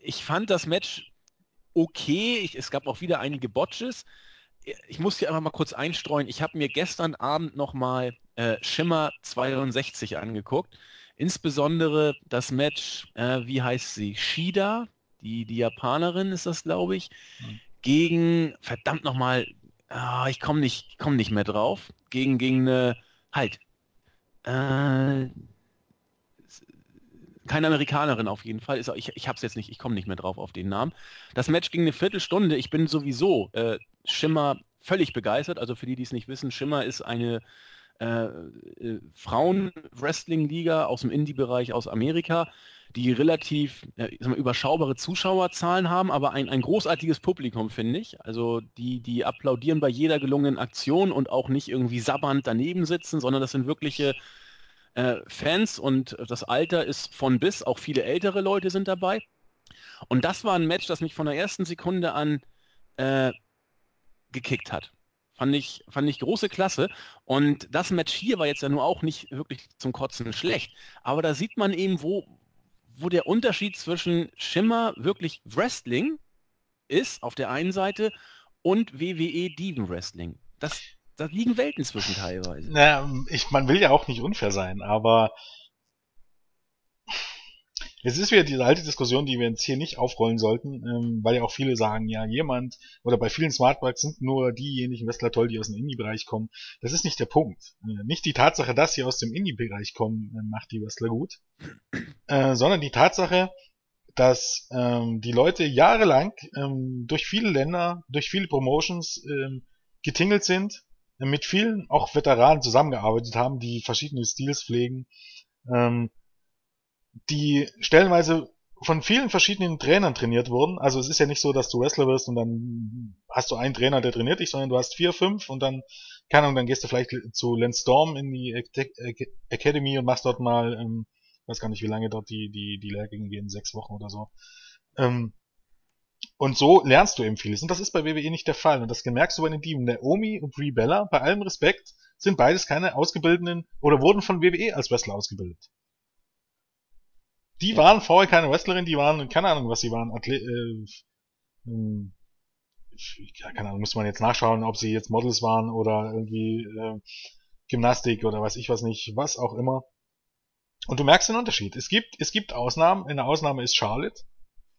Ich fand das Match okay. Ich, es gab auch wieder einige Botches. Ich muss hier einfach mal kurz einstreuen. Ich habe mir gestern Abend nochmal äh, Shimmer 62 angeguckt. Insbesondere das Match, äh, wie heißt sie? Shida, die, die Japanerin ist das, glaube ich, mhm. gegen, verdammt nochmal, ah, ich komme nicht, komm nicht mehr drauf, gegen, gegen eine, halt, äh, keine Amerikanerin auf jeden Fall. Ist, ich ich habe es jetzt nicht, ich komme nicht mehr drauf auf den Namen. Das Match ging eine Viertelstunde. Ich bin sowieso äh, Schimmer völlig begeistert. Also für die, die es nicht wissen, Schimmer ist eine äh, äh, Frauen-Wrestling-Liga aus dem Indie-Bereich aus Amerika, die relativ äh, mal, überschaubare Zuschauerzahlen haben, aber ein, ein großartiges Publikum, finde ich. Also die, die applaudieren bei jeder gelungenen Aktion und auch nicht irgendwie sabbernd daneben sitzen, sondern das sind wirkliche äh, Fans und das Alter ist von bis, auch viele ältere Leute sind dabei. Und das war ein Match, das mich von der ersten Sekunde an äh, gekickt hat. Fand ich, fand ich große Klasse. Und das Match hier war jetzt ja nur auch nicht wirklich zum Kotzen schlecht. Aber da sieht man eben, wo, wo der Unterschied zwischen Schimmer wirklich Wrestling ist, auf der einen Seite, und WWE Diven Wrestling. Das, da liegen Welten zwischen teilweise. Naja, ich, man will ja auch nicht unfair sein, aber es ist wieder diese alte Diskussion, die wir jetzt hier nicht aufrollen sollten, ähm, weil ja auch viele sagen, ja, jemand, oder bei vielen Smartbikes sind nur diejenigen Wrestler toll, die aus dem Indie-Bereich kommen. Das ist nicht der Punkt. Äh, nicht die Tatsache, dass sie aus dem Indie-Bereich kommen, äh, macht die Wrestler gut, äh, sondern die Tatsache, dass ähm, die Leute jahrelang ähm, durch viele Länder, durch viele Promotions ähm, getingelt sind, mit vielen auch Veteranen zusammengearbeitet haben, die verschiedene Stils pflegen, ähm, die stellenweise von vielen verschiedenen Trainern trainiert wurden. Also es ist ja nicht so, dass du Wrestler wirst und dann hast du einen Trainer, der trainiert dich, sondern du hast vier, fünf und dann, keine Ahnung, dann gehst du vielleicht zu Lance Storm in die Academy und machst dort mal, ähm, weiß gar nicht, wie lange dort die, die, die Lehrgänge gehen, sechs Wochen oder so. Ähm, und so lernst du eben vieles. Und das ist bei WWE nicht der Fall. Und das merkst du bei den Teams. Naomi und Brie Bella, bei allem Respekt, sind beides keine ausgebildeten oder wurden von WWE als Wrestler ausgebildet. Die waren vorher keine Wrestlerin, die waren, keine Ahnung, was sie waren, Athlet, äh, äh, ja, keine Ahnung, muss man jetzt nachschauen, ob sie jetzt Models waren oder irgendwie äh, Gymnastik oder weiß ich was nicht, was auch immer. Und du merkst den Unterschied. Es gibt, es gibt Ausnahmen, eine Ausnahme ist Charlotte,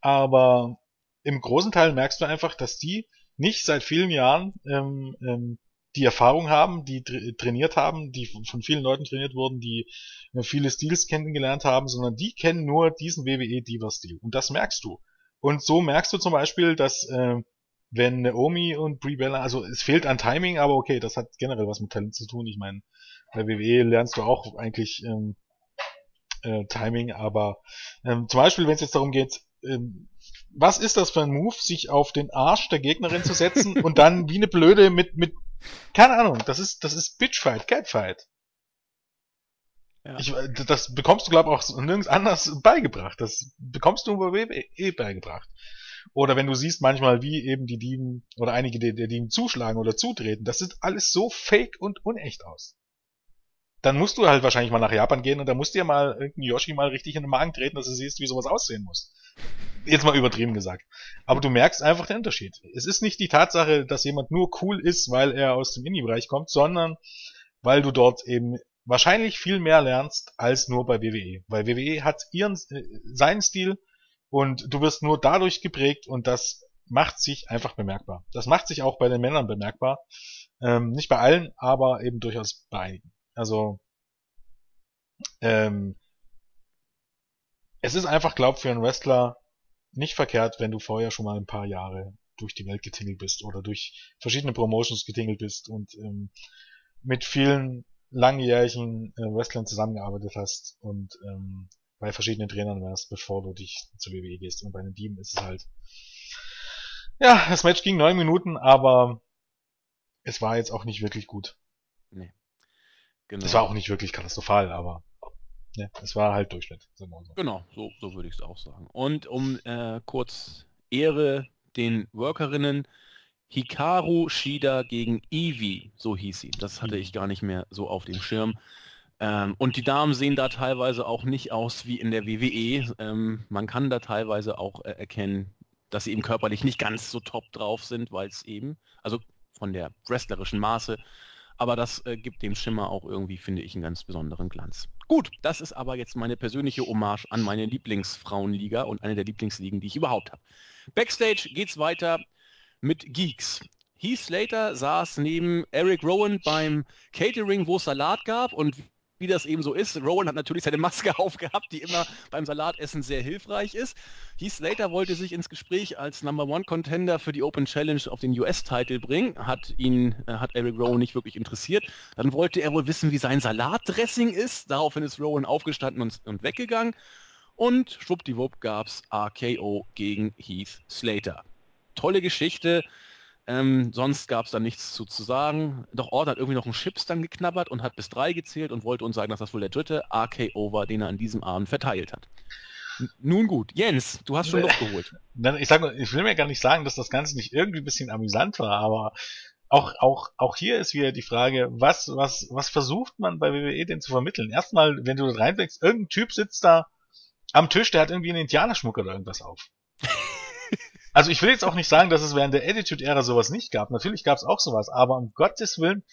aber im großen Teil merkst du einfach, dass die nicht seit vielen Jahren ähm, ähm, die Erfahrung haben, die trainiert haben, die von vielen Leuten trainiert wurden, die äh, viele Stils kennengelernt haben, sondern die kennen nur diesen WWE Diva Stil. Und das merkst du. Und so merkst du zum Beispiel, dass äh, wenn Naomi und Brie Bella, also es fehlt an Timing, aber okay, das hat generell was mit Talent zu tun. Ich meine, bei WWE lernst du auch eigentlich ähm, äh, Timing, aber ähm, zum Beispiel, wenn es jetzt darum geht, ähm, was ist das für ein Move, sich auf den Arsch der Gegnerin zu setzen und dann wie eine Blöde mit, mit keine Ahnung, das ist, das ist Bitchfight, Catfight. Ja. Ich, das bekommst du, glaube ich, auch nirgends anders beigebracht. Das bekommst du bei WWE beigebracht. Oder wenn du siehst manchmal, wie eben die Dieben oder einige der Dieben zuschlagen oder zutreten, das sieht alles so fake und unecht aus. Dann musst du halt wahrscheinlich mal nach Japan gehen und da musst ja mal irgendein Yoshi mal richtig in den Magen treten, dass du siehst, wie sowas aussehen muss. Jetzt mal übertrieben gesagt. Aber du merkst einfach den Unterschied. Es ist nicht die Tatsache, dass jemand nur cool ist, weil er aus dem Indie-Bereich kommt, sondern weil du dort eben wahrscheinlich viel mehr lernst als nur bei WWE. Weil WWE hat ihren, äh, seinen Stil, und du wirst nur dadurch geprägt und das macht sich einfach bemerkbar. Das macht sich auch bei den Männern bemerkbar. Ähm, nicht bei allen, aber eben durchaus bei einigen. Also ähm, es ist einfach, glaub, für einen Wrestler nicht verkehrt, wenn du vorher schon mal ein paar Jahre durch die Welt getingelt bist oder durch verschiedene Promotions getingelt bist und ähm, mit vielen langjährigen äh, Wrestlern zusammengearbeitet hast und ähm, bei verschiedenen Trainern wärst, bevor du dich zur WWE gehst. Und bei einem Team ist es halt, ja, das Match ging neun Minuten, aber es war jetzt auch nicht wirklich gut. Nee. Genau. Es war auch nicht wirklich katastrophal, aber ja, es war halt Durchschnitt. So. Genau, so, so würde ich es auch sagen. Und um äh, kurz Ehre den Workerinnen, Hikaru Shida gegen Eevee, so hieß sie. Das hatte ich gar nicht mehr so auf dem Schirm. Ähm, und die Damen sehen da teilweise auch nicht aus wie in der WWE. Ähm, man kann da teilweise auch äh, erkennen, dass sie eben körperlich nicht ganz so top drauf sind, weil es eben, also von der wrestlerischen Maße, aber das äh, gibt dem Schimmer auch irgendwie, finde ich, einen ganz besonderen Glanz. Gut, das ist aber jetzt meine persönliche Hommage an meine Lieblingsfrauenliga und eine der Lieblingsligen, die ich überhaupt habe. Backstage geht's weiter mit Geeks. Heath Slater saß neben Eric Rowan beim Catering, wo es Salat gab und wie das eben so ist. Rowan hat natürlich seine Maske aufgehabt, die immer beim Salatessen sehr hilfreich ist. Heath Slater wollte sich ins Gespräch als Number One Contender für die Open Challenge auf den US-Titel bringen, hat ihn, äh, hat Eric Rowan nicht wirklich interessiert. Dann wollte er wohl wissen, wie sein Salatdressing ist. Daraufhin ist Rowan aufgestanden und, und weggegangen. Und schwuppdiwupp gab es RKO gegen Heath Slater tolle Geschichte. Ähm, sonst gab es da nichts zu, zu sagen. Doch Ort hat irgendwie noch einen Chips dann geknabbert und hat bis drei gezählt und wollte uns sagen, dass das wohl der dritte RKO war, den er an diesem Abend verteilt hat. Nun gut, Jens, du hast schon Luft geholt. Ich, sag, ich will mir gar nicht sagen, dass das Ganze nicht irgendwie ein bisschen amüsant war, aber auch, auch, auch hier ist wieder die Frage, was, was, was versucht man bei WWE denn zu vermitteln? Erstmal, wenn du da reinblickst, irgendein Typ sitzt da am Tisch, der hat irgendwie einen Indianerschmuck oder irgendwas auf. Also ich will jetzt auch nicht sagen, dass es während der Attitude-Ära sowas nicht gab. Natürlich gab es auch sowas, aber um Gottes Willen,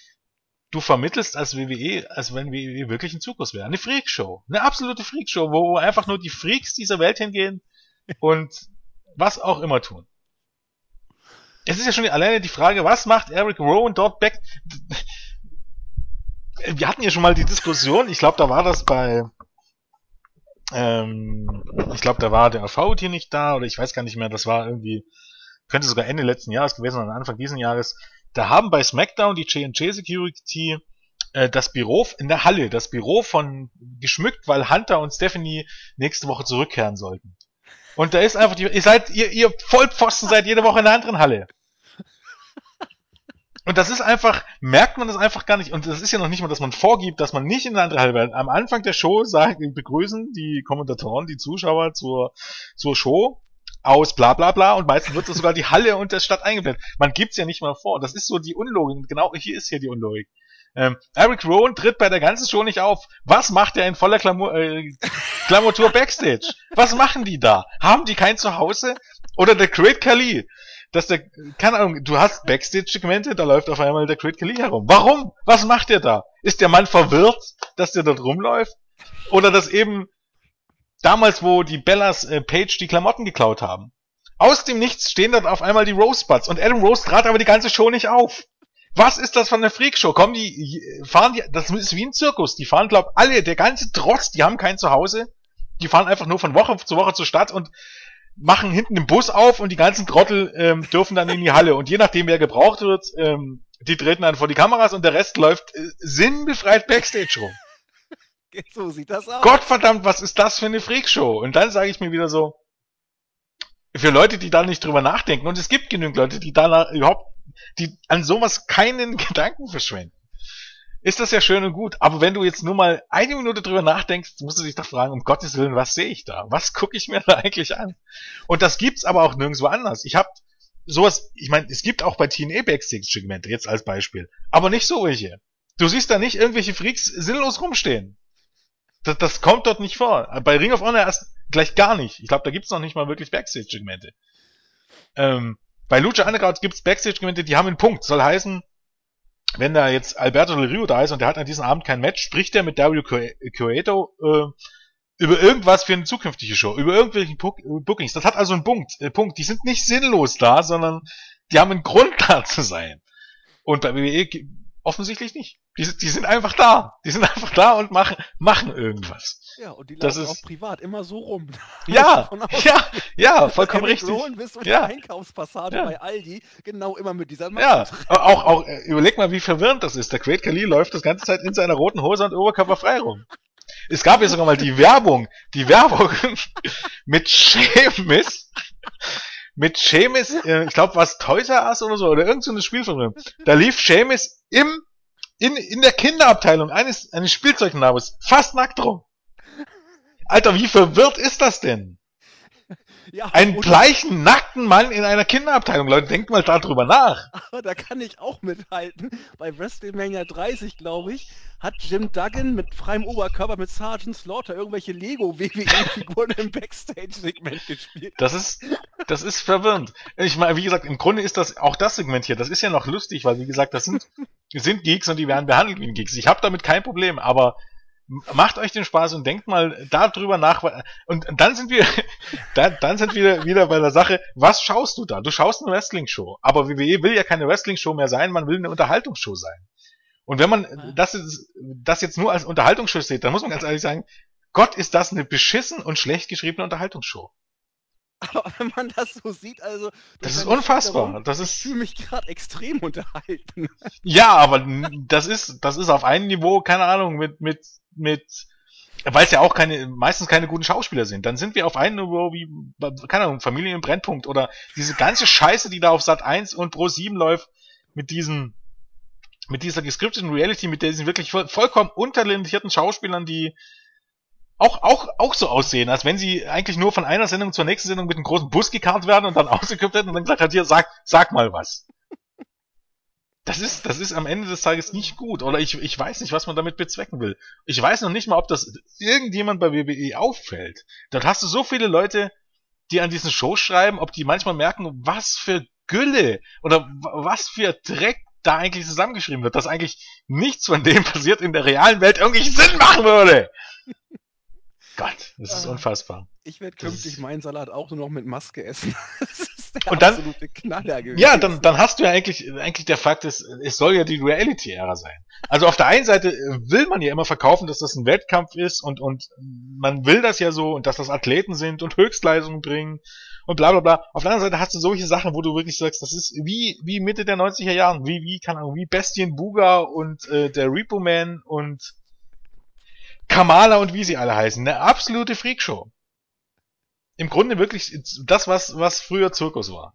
du vermittelst als WWE, als wenn WWE wirklich ein Zirkus wäre. Eine Freakshow. Eine absolute Freakshow, wo einfach nur die Freaks dieser Welt hingehen und was auch immer tun. Es ist ja schon alleine die Frage, was macht Eric Rowan dort back? Wir hatten ja schon mal die Diskussion, ich glaube, da war das bei ähm, ich glaube, da war der AV-Tier nicht da oder ich weiß gar nicht mehr, das war irgendwie, könnte sogar Ende letzten Jahres gewesen sein, Anfang diesen Jahres. Da haben bei SmackDown die J&J Security äh, das Büro in der Halle, das Büro von geschmückt, weil Hunter und Stephanie nächste Woche zurückkehren sollten. Und da ist einfach die, ihr seid, ihr, ihr Vollpfosten seid jede Woche in einer anderen Halle. Und das ist einfach, merkt man das einfach gar nicht. Und das ist ja noch nicht mal, dass man vorgibt, dass man nicht in eine andere Halle will. Am Anfang der Show sagen, begrüßen die Kommentatoren die Zuschauer zur, zur Show aus bla bla bla und meistens wird sogar die Halle und der Stadt eingeblendet. Man gibt's ja nicht mal vor. Das ist so die Unlogik. Genau hier ist hier die Unlogik. Ähm, Eric Rowan tritt bei der ganzen Show nicht auf. Was macht er in voller Klamur, äh, Klamotur Backstage? Was machen die da? Haben die kein Zuhause? Oder der Great Khali? Dass der, keine Ahnung, du hast Backstage-Segmente, da läuft auf einmal der Great Khali herum. Warum? Was macht der da? Ist der Mann verwirrt, dass der dort rumläuft? Oder dass eben damals, wo die Bellas äh, Page die Klamotten geklaut haben. Aus dem Nichts stehen dort auf einmal die Rosebuds und Adam Rose trat aber die ganze Show nicht auf. Was ist das von der Freakshow? Kommen die, fahren die, das ist wie ein Zirkus. Die fahren, glaub, alle, der ganze Trotz, die haben kein Zuhause. Die fahren einfach nur von Woche zu Woche zur Stadt und machen hinten den Bus auf und die ganzen Trottel ähm, dürfen dann in die Halle. Und je nachdem, wer gebraucht wird, ähm, die treten dann vor die Kameras und der Rest läuft äh, sinnbefreit Backstage rum. So sieht das aus. Gottverdammt, was ist das für eine Freakshow? Und dann sage ich mir wieder so, für Leute, die da nicht drüber nachdenken, und es gibt genügend Leute, die da überhaupt, die an sowas keinen Gedanken verschwenden ist das ja schön und gut. Aber wenn du jetzt nur mal eine Minute drüber nachdenkst, musst du dich doch fragen, um Gottes Willen, was sehe ich da? Was gucke ich mir da eigentlich an? Und das gibt's aber auch nirgendwo anders. Ich habe sowas, ich meine, es gibt auch bei TNA Backstage-Segmente, jetzt als Beispiel. Aber nicht so welche. Du siehst da nicht irgendwelche Freaks sinnlos rumstehen. Das, das kommt dort nicht vor. Bei Ring of Honor erst gleich gar nicht. Ich glaube, da gibt's noch nicht mal wirklich Backstage-Segmente. Ähm, bei Lucha Underground gibt's Backstage-Segmente, die haben einen Punkt. Soll heißen, wenn da jetzt Alberto Del Rio da ist und der hat an diesem Abend kein Match, spricht er mit Dario Cueto äh, über irgendwas für eine zukünftige Show, über irgendwelche Bookings. Das hat also einen Punkt. Äh, Punkt. Die sind nicht sinnlos da, sondern die haben einen Grund da zu sein. Und bei WWE offensichtlich nicht. Die, die sind einfach da. Die sind einfach da und machen, machen irgendwas. Ja, und die Das laufen ist- auch privat immer so rum. Ja, ja, ja, vollkommen richtig. Bist in Ja. der Einkaufspassage Ja. bei Aldi, genau immer mit dieser Ja, Maske. auch, auch, äh, überleg mal, wie verwirrend das ist. Der Great Khali läuft das ganze Zeit in seiner roten Hose und Oberkörper frei rum. Es gab ja sogar mal die Werbung, die Werbung mit Seamus, mit Seamus, äh, ich glaube, was Toys R Us oder so, oder irgend so Spiel von ihm. Da lief Seamus im, in, in der Kinderabteilung eines, eines Spielzeugnabels fast nackt rum. Alter, wie verwirrt ist das denn? Ja, Einen bleichen, nackten Mann in einer Kinderabteilung. Leute, denkt mal darüber nach. Aber da kann ich auch mithalten. Bei WrestleMania 30, glaube ich, hat Jim Duggan mit freiem Oberkörper mit Sergeant Slaughter irgendwelche Lego-WWE-Figuren im Backstage-Segment gespielt. Das ist, das ist verwirrend. Ich meine, wie gesagt, im Grunde ist das auch das Segment hier. Das ist ja noch lustig, weil wie gesagt, das sind, sind Geeks und die werden behandelt wie ein Geeks. Ich habe damit kein Problem, aber macht euch den Spaß und denkt mal darüber nach. Und dann sind wir, dann, dann sind wir wieder bei der Sache, was schaust du da? Du schaust eine Wrestling-Show. Aber WWE will ja keine Wrestling-Show mehr sein, man will eine Unterhaltungsshow sein. Und wenn man das, ist, das jetzt nur als Unterhaltungsshow sieht, dann muss man ganz ehrlich sagen, Gott, ist das eine beschissen und schlecht geschriebene Unterhaltungsshow. Aber wenn man das so sieht, also. Das ist unfassbar. Schilderung, Das Ich ist, fühle mich gerade extrem unterhalten. ja, aber das ist, das ist auf einem Niveau, keine Ahnung, mit, mit, mit, weil es ja auch keine, meistens keine guten Schauspieler sind. Dann sind wir auf einem Niveau wie, keine Ahnung, Familie im Brennpunkt oder diese ganze Scheiße, die da auf Sat 1 und Pro 7 läuft, mit diesen, mit dieser gescripteten Reality, mit diesen wirklich voll, vollkommen untalentierten Schauspielern, die auch, auch, auch so aussehen, als wenn sie eigentlich nur von einer Sendung zur nächsten Sendung mit einem großen Bus gekarrt werden und dann ausgekippt werden und dann gesagt hat, hier, sag, sag mal was. Das ist, das ist am Ende des Tages nicht gut. Oder ich, ich weiß nicht, was man damit bezwecken will. Ich weiß noch nicht mal, ob das irgendjemand bei WWE auffällt. Dort hast du so viele Leute, die an diesen Shows schreiben, ob die manchmal merken, was für Gülle oder was für Dreck da eigentlich zusammengeschrieben wird, dass eigentlich nichts von dem passiert in der realen Welt irgendwie Sinn machen würde. Gott, das ist Ah. unfassbar. Ich werde künftig meinen Salat auch nur noch mit Maske essen. Ist der Und dann- absolute Knaller gewesen. Ja, dann, dann hast du ja eigentlich, eigentlich der Fakt ist, es soll ja die Reality-Ära sein. Also auf der einen Seite äh, will man ja immer verkaufen, dass das ein Wettkampf ist und, und man will das ja so und dass das Athleten sind und Höchstleistungen bringen und bla bla bla. Auf der anderen Seite hast du solche Sachen, wo du wirklich sagst, das ist wie, wie Mitte der 90er Jahren, wie, wie, keine Ahnung, wie Bestien Buga und äh, der Repo Man und Kamala und wie sie alle heißen. Eine absolute Freakshow. Im Grunde wirklich das, was, was früher Zirkus war.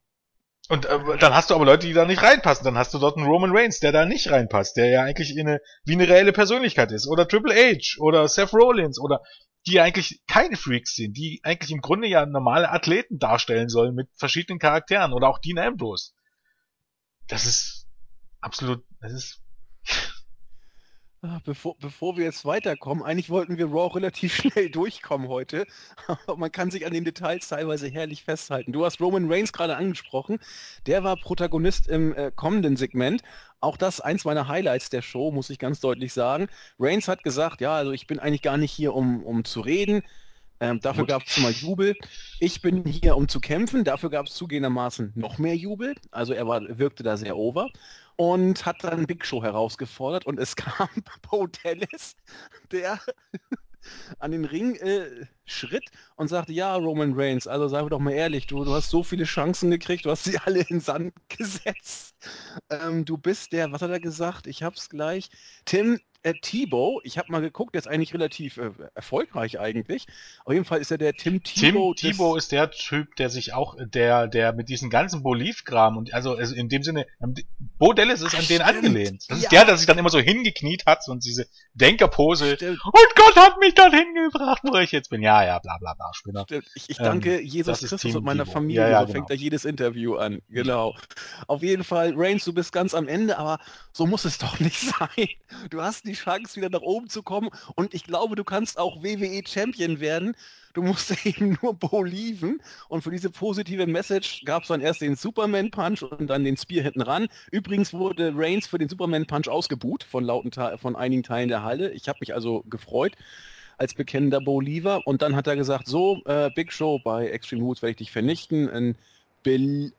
Und äh, dann hast du aber Leute, die da nicht reinpassen. Dann hast du dort einen Roman Reigns, der da nicht reinpasst, der ja eigentlich in eine, wie eine reelle Persönlichkeit ist. Oder Triple H oder Seth Rollins oder die eigentlich keine Freaks sind, die eigentlich im Grunde ja normale Athleten darstellen sollen mit verschiedenen Charakteren. Oder auch Dean Ambrose. Das ist absolut, das ist Bevor, bevor wir jetzt weiterkommen, eigentlich wollten wir Raw relativ schnell durchkommen heute, aber man kann sich an den Details teilweise herrlich festhalten. Du hast Roman Reigns gerade angesprochen, der war Protagonist im äh, kommenden Segment. Auch das eins meiner Highlights der Show, muss ich ganz deutlich sagen. Reigns hat gesagt, ja, also ich bin eigentlich gar nicht hier, um, um zu reden. Ähm, dafür gab es mal Jubel. Ich bin hier, um zu kämpfen. Dafür gab es zugehendermaßen noch mehr Jubel. Also er war, wirkte da sehr over und hat dann Big Show herausgefordert und es kam Bo Dallas, der an den Ring äh, schritt und sagte, ja, Roman Reigns, also wir doch mal ehrlich, du, du hast so viele Chancen gekriegt, du hast sie alle in Sand gesetzt. Ähm, du bist der, was hat er gesagt? Ich hab's gleich. Tim äh, Tebow, ich habe mal geguckt, der ist eigentlich relativ äh, erfolgreich eigentlich. Auf jeden Fall ist er der Tim Tebow. Tim Tebow ist der Typ, der sich auch, der, der mit diesem ganzen Bolivkram und also, also in dem Sinne, ähm, Bo Dallas ist Ach, an den stimmt. angelehnt. Das ist Ja. der, der sich dann immer so hingekniet hat und diese Denkerpose. Stimmt. Und Gott hat mich dorthin gebracht, wo ich jetzt bin. Ja, ja, bla bla bla, Spinner. Stimmt. Ich, ich Ähm, danke Jesus das ist Christus Team und meiner Tebow. Familie. Ja, ja, so genau. fängt da jedes Interview an. Genau. Auf jeden Fall, Reigns, du bist ganz am Ende, aber so muss es doch nicht sein. Du hast die Chance, wieder nach oben zu kommen und ich glaube, du kannst auch WWE Champion werden. Du musst eben nur believen. Und für diese positive Message gab es dann erst den Superman Punch und dann den Spear hinten ran. Übrigens wurde Reigns für den Superman Punch ausgebuht von lauten Te von einigen Teilen der Halle. Ich habe mich also gefreut. als bekennender Believer und dann hat er gesagt, so, äh, Big Show bei Extreme Rules werde ich dich vernichten. Und Bill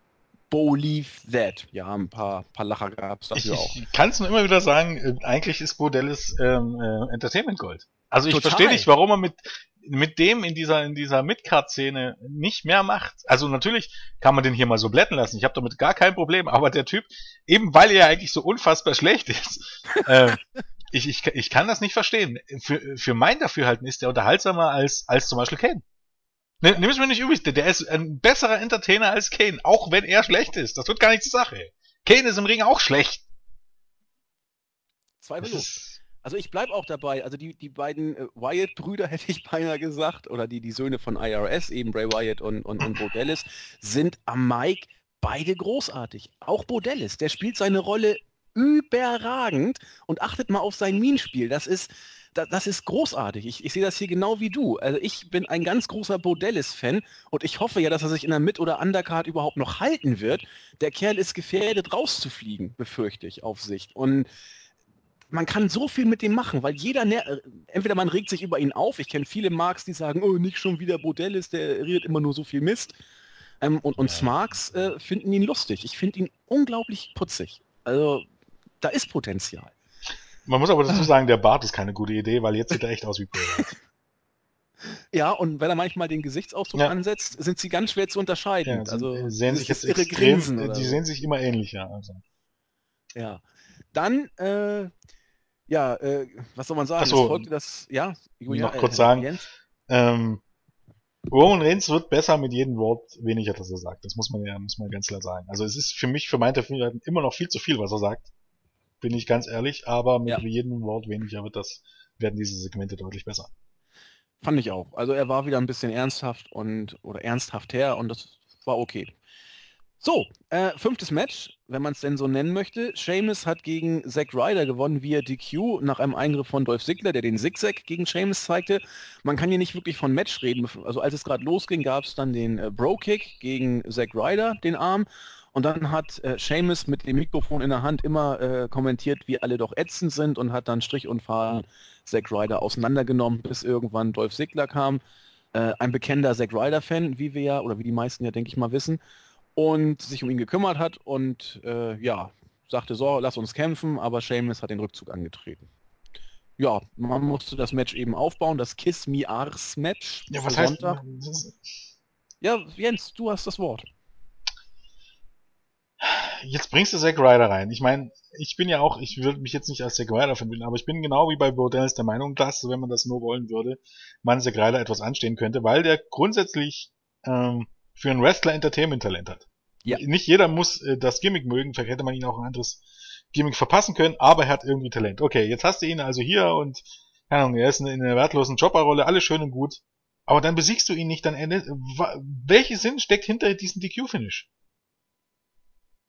Believe That. Ja, ein paar, paar Lacher gab es dafür ich, auch. Ich kann es nur immer wieder sagen, äh, eigentlich ist Bordellis ähm, äh, Entertainment Gold. Also ich verstehe nicht, warum er mit mit dem in dieser in dieser Midcard-Szene nicht mehr macht. Also natürlich kann man den hier mal so blätten lassen. Ich habe damit gar kein Problem. Aber der Typ, eben weil er eigentlich so unfassbar schlecht ist, äh, ich, ich, ich kann das nicht verstehen. Für, für mein Dafürhalten ist der unterhaltsamer als als zum Beispiel Kane. Ne, nimm es mir nicht übrig, der ist ein besserer Entertainer als Kane, auch wenn er schlecht ist. Das tut gar nicht zur Sache. Kane ist im Ring auch schlecht. Zweifellos. Also ich bleibe auch dabei. Also die, die beiden äh, Wyatt-Brüder, hätte ich beinahe gesagt, oder die, die Söhne von IRS, eben Bray Wyatt und, und, und Bodellis, sind am Mike beide großartig. Auch Bodellis, der spielt seine Rolle überragend und achtet mal auf sein Minenspiel. Das ist, das, das ist großartig. Ich, ich sehe das hier genau wie du. Also ich bin ein ganz großer Bodellis-Fan und ich hoffe ja, dass er sich in der Mid- oder Undercard überhaupt noch halten wird. Der Kerl ist gefährdet, rauszufliegen, befürchte ich, auf Sicht. Und man kann so viel mit dem machen, weil jeder, äh, entweder man regt sich über ihn auf, ich kenne viele Marks, die sagen, oh, nicht schon wieder Bodellis, der redet immer nur so viel Mist. Ähm, und, und Smarks äh, finden ihn lustig. Ich finde ihn unglaublich putzig. Also, da ist Potenzial. Man muss aber dazu sagen, der Bart ist keine gute Idee, weil jetzt sieht er echt aus wie Bray Ja, und wenn er manchmal den Gesichtsausdruck ja. ansetzt, sind sie ganz schwer zu unterscheiden. Ja, also sehen sich jetzt extrem, die so. sehen sich immer ähnlicher. Also. Ja. Dann, äh, ja, äh, was soll man sagen? Achso, folgte das, ja, Julia, noch kurz äh, sagen, ähm, Roman Reigns wird besser mit jedem Wort weniger, das er sagt. Das muss man ja, muss man ganz klar sagen. Also es ist für mich, für mein Dafürhalten immer noch viel zu viel, was er sagt bin ich ganz ehrlich, aber mit ja. jedem Wort weniger wird das, werden diese Segmente deutlich besser. Fand ich auch. Also er war wieder ein bisschen ernsthaft und oder ernsthaft her und das war okay. So, äh, fünftes Match, wenn man es denn so nennen möchte. Seamus hat gegen Zack Ryder gewonnen via DQ nach einem Eingriff von Dolph Ziggler, der den Zigzag gegen Seamus zeigte. Man kann hier nicht wirklich von Match reden. Also als es gerade losging, gab es dann den äh, Bro-Kick gegen Zack Ryder, den Arm. Und dann hat äh, Seamus mit dem Mikrofon in der Hand immer äh, kommentiert, wie alle doch ätzend sind und hat dann Strich und Faden Zack Ryder auseinandergenommen, bis irgendwann Dolph Ziggler kam. Äh, ein bekennender Zack Ryder-Fan, wie wir ja, oder wie die meisten ja, denke ich mal, wissen. Und sich um ihn gekümmert hat und äh, ja, sagte so, lass uns kämpfen, aber Seamus hat den Rückzug angetreten. Ja, man musste das Match eben aufbauen, das Kiss Me Ars Match. Ja, was heißt Sonntag. Ja, Jens, du hast das Wort jetzt bringst du Zack Ryder rein. Ich meine, ich bin ja auch, ich würde mich jetzt nicht als Zack Ryder verbinden, aber ich bin genau wie bei Bordellis der Meinung, dass, wenn man das nur wollen würde, man Zack Ryder etwas anstehen könnte, weil der grundsätzlich ähm, für einen Wrestler Entertainment-Talent hat. Ja. Nicht jeder muss äh, das Gimmick mögen, vielleicht hätte man ihn auch ein anderes Gimmick verpassen können, aber er hat irgendwie Talent. Okay, jetzt hast du ihn also hier und keine Ahnung, er ist in einer wertlosen Jobberrolle, alles schön und gut. Aber dann besiegst du ihn nicht, dann endet. Welcher Sinn steckt hinter diesem DQ-Finish?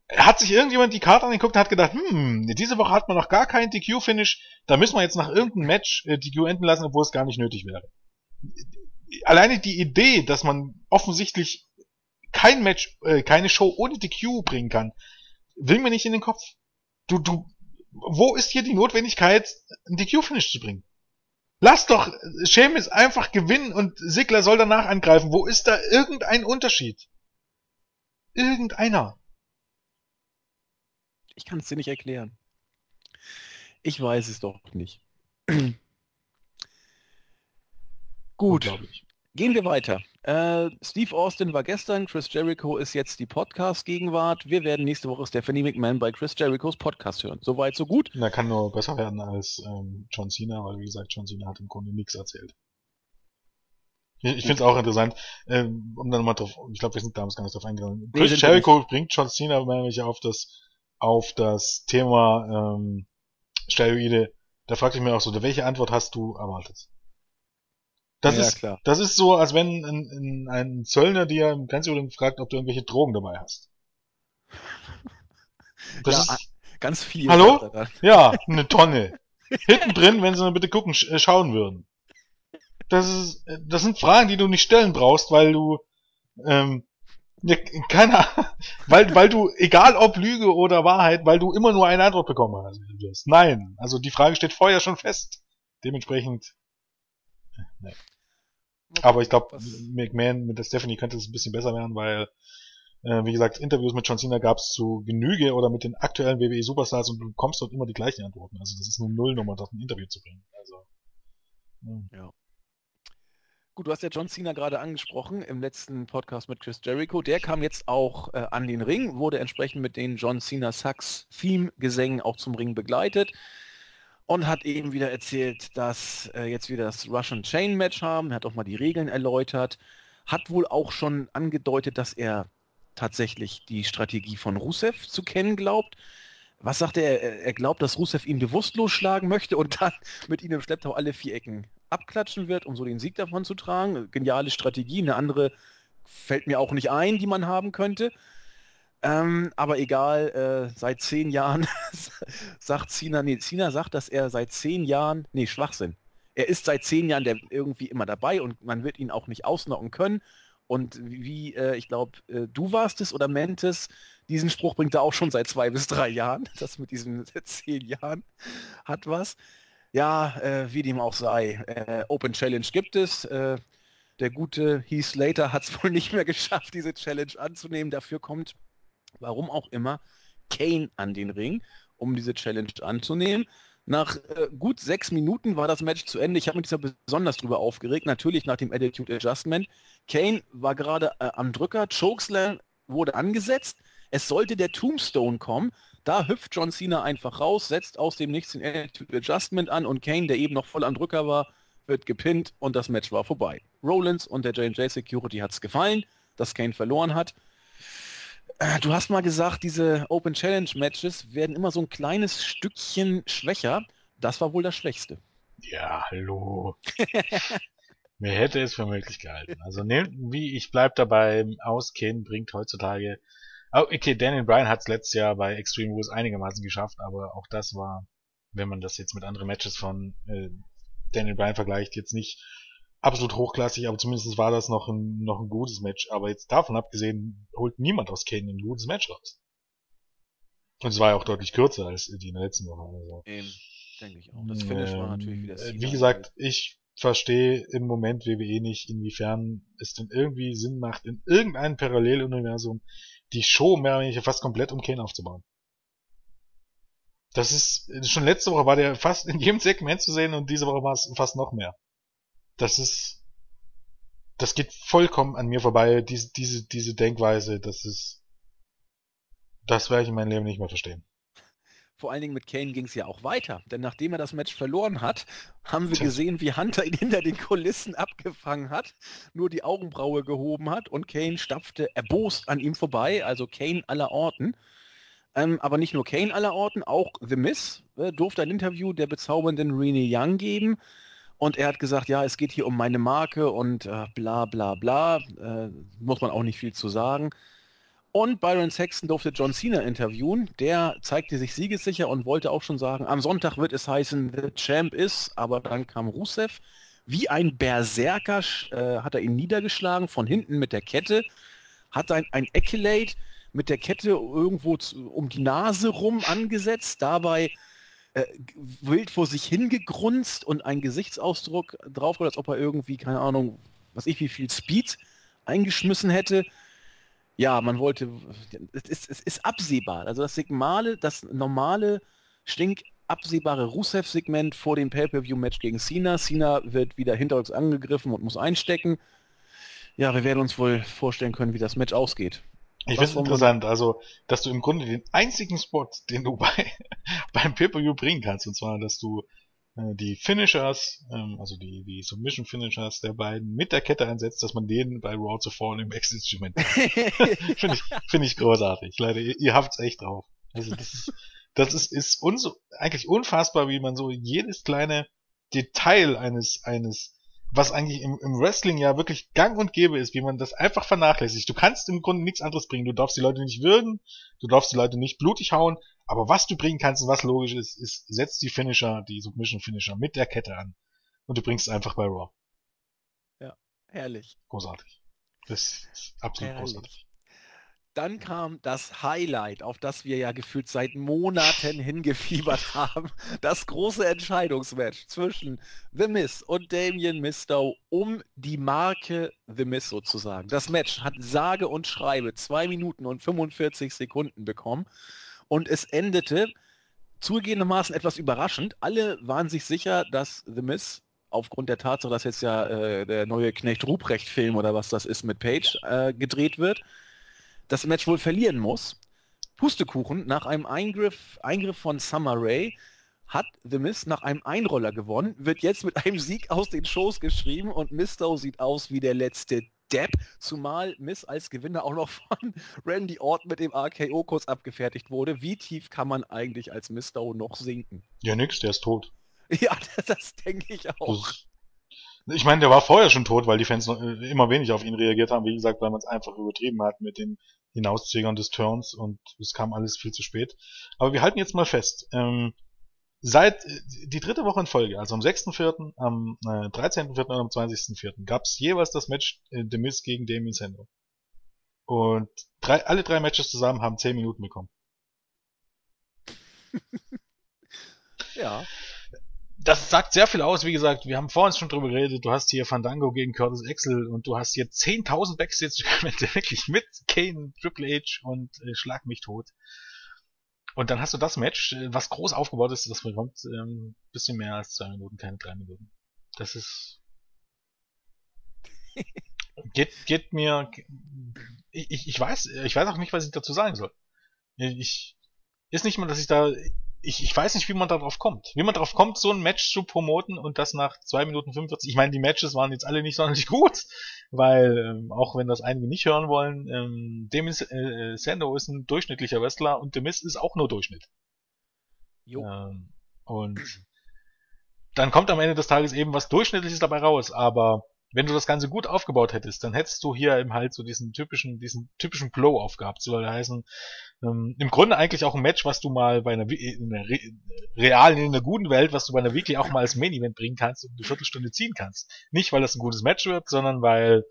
Hat sich irgendjemand die Karte angeguckt und hat gedacht, hm, diese Woche hat man noch gar keinen DQ-Finish, da müssen wir jetzt nach irgendeinem Match äh, DQ enden lassen, obwohl es gar nicht nötig wäre. Alleine die Idee, dass man offensichtlich kein Match, äh, keine Show ohne DQ bringen kann, will mir nicht in den Kopf. Du, du, wo ist hier die Notwendigkeit, einen DQ-Finish zu bringen? Lass doch Sheamus einfach gewinnen und Sigler soll danach angreifen. Wo ist da irgendein Unterschied? Irgendeiner. Ich kann es dir nicht erklären. Ich weiß es doch nicht. Gut. Gehen wir weiter. Äh, Steve Austin war gestern, Chris Jericho ist jetzt die Podcast-Gegenwart. Wir werden nächste Woche Stephanie McMahon bei Chris Jerichos Podcast hören. Soweit, so gut. Na, kann nur besser werden als ähm, John Cena, weil wie gesagt, John Cena hat im Grunde nichts erzählt. Ich, ich finde es auch interessant, ähm, um dann mal drauf, ich glaube, wir sind damals gar nicht drauf eingegangen. Chris Jericho bringt John Cena nämlich auf das auf das Thema ähm, Steroide, da fragte ich mir auch so, welche Antwort hast du erwartet? Das, ja, ist, klar. das ist so, als wenn ein, ein, ein Zöllner dir im Grenzübergang fragt, ob du irgendwelche Drogen dabei hast. Das ja, ist, ganz viel. Hallo? Ja, eine Tonne. Hinten drin, wenn sie mal bitte gucken, äh, schauen würden. Das ist, das sind Fragen, die du nicht stellen brauchst, weil du ähm, ja, keine Ahnung. Weil, weil du, egal ob Lüge oder Wahrheit, weil du immer nur eine Antwort bekommen hast. Nein. Also die Frage steht vorher schon fest. Dementsprechend Nee. Aber ich glaube, McMahon mit der Stephanie könnte es ein bisschen besser werden, weil, äh, wie gesagt, Interviews mit John Cena gab es zu Genüge oder mit den aktuellen WWE Superstars und du bekommst dort immer die gleichen Antworten. Also das ist eine Nullnummer, dort ein Interview zu bringen. Also, ja. ja. Gut, du hast ja John Cena gerade angesprochen im letzten Podcast mit Chris Jericho. Der kam jetzt auch äh, an den Ring, wurde entsprechend mit den John Cena Sucks Theme-Gesängen auch zum Ring begleitet und hat eben wieder erzählt, dass äh, jetzt wieder das Russian Chain Match haben. Er hat auch mal die Regeln erläutert. Hat wohl auch schon angedeutet, dass er tatsächlich die Strategie von Rusev zu kennen glaubt. Was sagt er? Er glaubt, dass Rusev ihn bewusstlos schlagen möchte und dann mit ihm im Schlepptau alle vier Ecken abklatschen wird, um so den Sieg davon zu tragen. Geniale Strategie. Eine andere fällt mir auch nicht ein, die man haben könnte. Ähm, aber egal, äh, seit zehn Jahren sagt Cena, nee, Cena sagt, dass er seit zehn Jahren, nee, Schwachsinn. Er ist seit zehn Jahren der irgendwie immer dabei und man wird ihn auch nicht ausnocken können. Und wie, äh, ich glaube, äh, du warst es oder Mentes, diesen Spruch bringt er auch schon seit zwei bis drei Jahren. Das mit diesen zehn Jahren hat was. Ja, äh, wie dem auch sei. Äh, Open Challenge gibt es. Äh, der gute Heath Slater hat es wohl nicht mehr geschafft, diese Challenge anzunehmen. Dafür kommt warum auch immer, Kane an den Ring, um diese Challenge anzunehmen. Nach äh, gut sechs Minuten war das Match zu Ende. Ich habe mich da besonders drüber aufgeregt, natürlich nach dem Attitude Adjustment. Kane war gerade äh, am Drücker, Chokeslam wurde angesetzt. Es sollte der Tombstone kommen. Da hüpft John Cena einfach raus, setzt aus dem Nichts den Adjustment an und Kane, der eben noch voll am Drücker war, wird gepinnt und das Match war vorbei. Rollins und der J&J Security hat es gefallen, dass Kane verloren hat. Äh, du hast mal gesagt, diese Open Challenge Matches werden immer so ein kleines Stückchen schwächer. Das war wohl das Schwächste. Ja, hallo. Wer hätte es für möglich gehalten? Also, ne, wie ich bleib dabei, Auskennen bringt heutzutage. Oh, okay, Daniel Bryan hat es letztes Jahr bei Extreme Rules einigermaßen geschafft, aber auch das war, wenn man das jetzt mit anderen Matches von äh, Daniel Bryan vergleicht, jetzt nicht absolut hochklassig, aber zumindest war das noch ein, noch ein gutes Match. Aber jetzt davon abgesehen, holt niemand aus Kane ein gutes Match raus. Und es war ja auch deutlich kürzer als die in der letzten Woche. Also. Eben, denke ich auch. Das Finish ähm, war natürlich wieder Cena Wie gesagt, ich verstehe im Moment WWE nicht, inwiefern es denn irgendwie Sinn macht, in irgendeinem Paralleluniversum die Show mehr oder weniger fast komplett um Kane aufzubauen. Das ist, schon letzte Woche war der fast in jedem Segment zu sehen und diese Woche war es fast noch mehr das ist, das geht vollkommen an mir vorbei, diese, diese, diese Denkweise, das ist, das werde ich in meinem Leben nicht mehr verstehen. Vor allen Dingen mit Kane ging es ja auch weiter, denn nachdem er das Match verloren hat, haben wir gesehen, wie Hunter ihn hinter den Kulissen abgefangen hat, nur die Augenbraue gehoben hat und Kane stapfte erbost an ihm vorbei, also Kane aller Orten. Ähm, aber nicht nur Kane aller Orten, auch The Miz äh, durfte ein Interview der bezaubernden Renee Young geben und er hat gesagt, ja, es geht hier um meine Marke und äh, bla bla bla. Äh, muss man auch nicht viel zu sagen. Und Byron Sexton durfte John Cena interviewen. Der zeigte sich siegessicher und wollte auch schon sagen, am Sonntag wird es heißen, The Champ ist, aber dann kam Rusev. Wie ein Berserker äh, hat er ihn niedergeschlagen, von hinten mit der Kette, hat ein, ein Accolade mit der Kette irgendwo zu, um die Nase rum angesetzt, dabei äh, wild vor sich hingegrunzt und ein Gesichtsausdruck drauf, als ob er irgendwie, keine Ahnung, was ich, wie viel Speed eingeschmissen hätte. Ja, man wollte, es ist, es ist absehbar. Also das Signale, das normale, stink absehbare Rusev-Segment vor dem Pay-Per-View-Match gegen Cena. Cena wird wieder hinterrücks angegriffen und muss einstecken. Ja, wir werden uns wohl vorstellen können, wie das Match ausgeht. Ich finde es interessant, also, dass du im Grunde den einzigen Spot, den du bei, beim Pay-Per-View bringen kannst, und zwar, dass du die Finishers, ähm, also die, die Submission Finishers der beiden mit der Kette einsetzt, dass man denen bei Raw zuvor im Ex-Instrument Finde ich, finde ich großartig. Leider, ihr, ihr habt's echt drauf. Also, das ist, das ist, ist uns eigentlich unfassbar, wie man so jedes kleine Detail eines, eines was eigentlich im, im Wrestling ja wirklich gang und gäbe ist, wie man das einfach vernachlässigt. Du kannst im Grunde nichts anderes bringen. Du darfst die Leute nicht würgen, du darfst die Leute nicht blutig hauen, aber was du bringen kannst und was logisch ist, ist, setz die Finisher, die Submission Finisher mit der Kette an und du bringst es einfach bei Raw. Ja, herrlich. Großartig. Das ist absolut herrlich. großartig. Dann kam das Highlight, auf das wir ja gefühlt seit Monaten hingefiebert haben. Das große Entscheidungsmatch zwischen The Miz und Damien Mistow um die Marke The Miz sozusagen. Das Match hat sage und schreibe 2 Minuten und 45 Sekunden bekommen und es endete zugegebenermaßen etwas überraschend. Alle waren sich sicher, dass The Miz aufgrund der Tatsache, dass jetzt ja äh, der neue Knecht Ruprecht-Film oder was das ist mit Page äh, gedreht wird, das Match wohl verlieren muss. Pustekuchen, nach einem Eingriff, Eingriff von Summer Rae hat The Miz nach einem Einroller gewonnen, wird jetzt mit einem Sieg aus den Shows geschrieben und Mistow sieht aus wie der letzte Depp, zumal Miz als Gewinner auch noch von Randy Orton mit dem RKO kurz abgefertigt wurde. Wie tief kann man eigentlich als Mistow noch sinken? Ja, nix, der ist tot. Ja, das, das denke ich auch. Das, ich meine, der war vorher schon tot, weil die Fans noch, äh, immer wenig auf ihn reagiert haben. Wie gesagt, weil man es einfach übertrieben hat mit den Hinauszögern des Turns und es kam alles viel zu spät. Aber wir halten jetzt mal fest. Ähm, seit äh, die dritte Woche in Folge, also am 6.4., am äh, 13.4. und am 20.4. gab es jeweils das Match äh, The Miz gegen Damien Sandow. Und drei, alle drei Matches zusammen haben 10 Minuten bekommen. ja das sagt sehr viel aus. Wie gesagt, wir haben vorhin schon drüber geredet. Du hast hier Fandango gegen Curtis Axel und du hast hier 10.000 Backstage-Momente wirklich mit Kane, Triple H und äh, Schlag mich tot. Und dann hast du das Match, äh, was groß aufgebaut ist, das bekommt ähm, bisschen mehr als zwei Minuten, keine drei Minuten. Das ist geht geht mir ich, ich weiß ich weiß auch nicht, was ich dazu sagen soll. Ich ist nicht mal, dass ich da ich, ich weiß nicht, wie man darauf kommt. Wie man darauf kommt, so ein Match zu promoten und das nach 2 Minuten 45. Ich meine, die Matches waren jetzt alle nicht sonderlich gut, weil, ähm, auch wenn das einige nicht hören wollen, ähm, Demis äh, Sando ist ein durchschnittlicher Wrestler und Demis ist auch nur Durchschnitt. Jo. Ähm, und dann kommt am Ende des Tages eben was Durchschnittliches dabei raus, aber wenn du das Ganze gut aufgebaut hättest, dann hättest du hier eben halt so diesen typischen, diesen typischen Glow aufgehabt. Soll heißen, ähm, im Grunde eigentlich auch ein Match, was du mal bei einer, in einer re realen, in einer guten Welt, was du bei einer Weekly auch mal als Main Event bringen kannst und eine Viertelstunde ziehen kannst. Nicht, weil das ein gutes Match wird, sondern weil,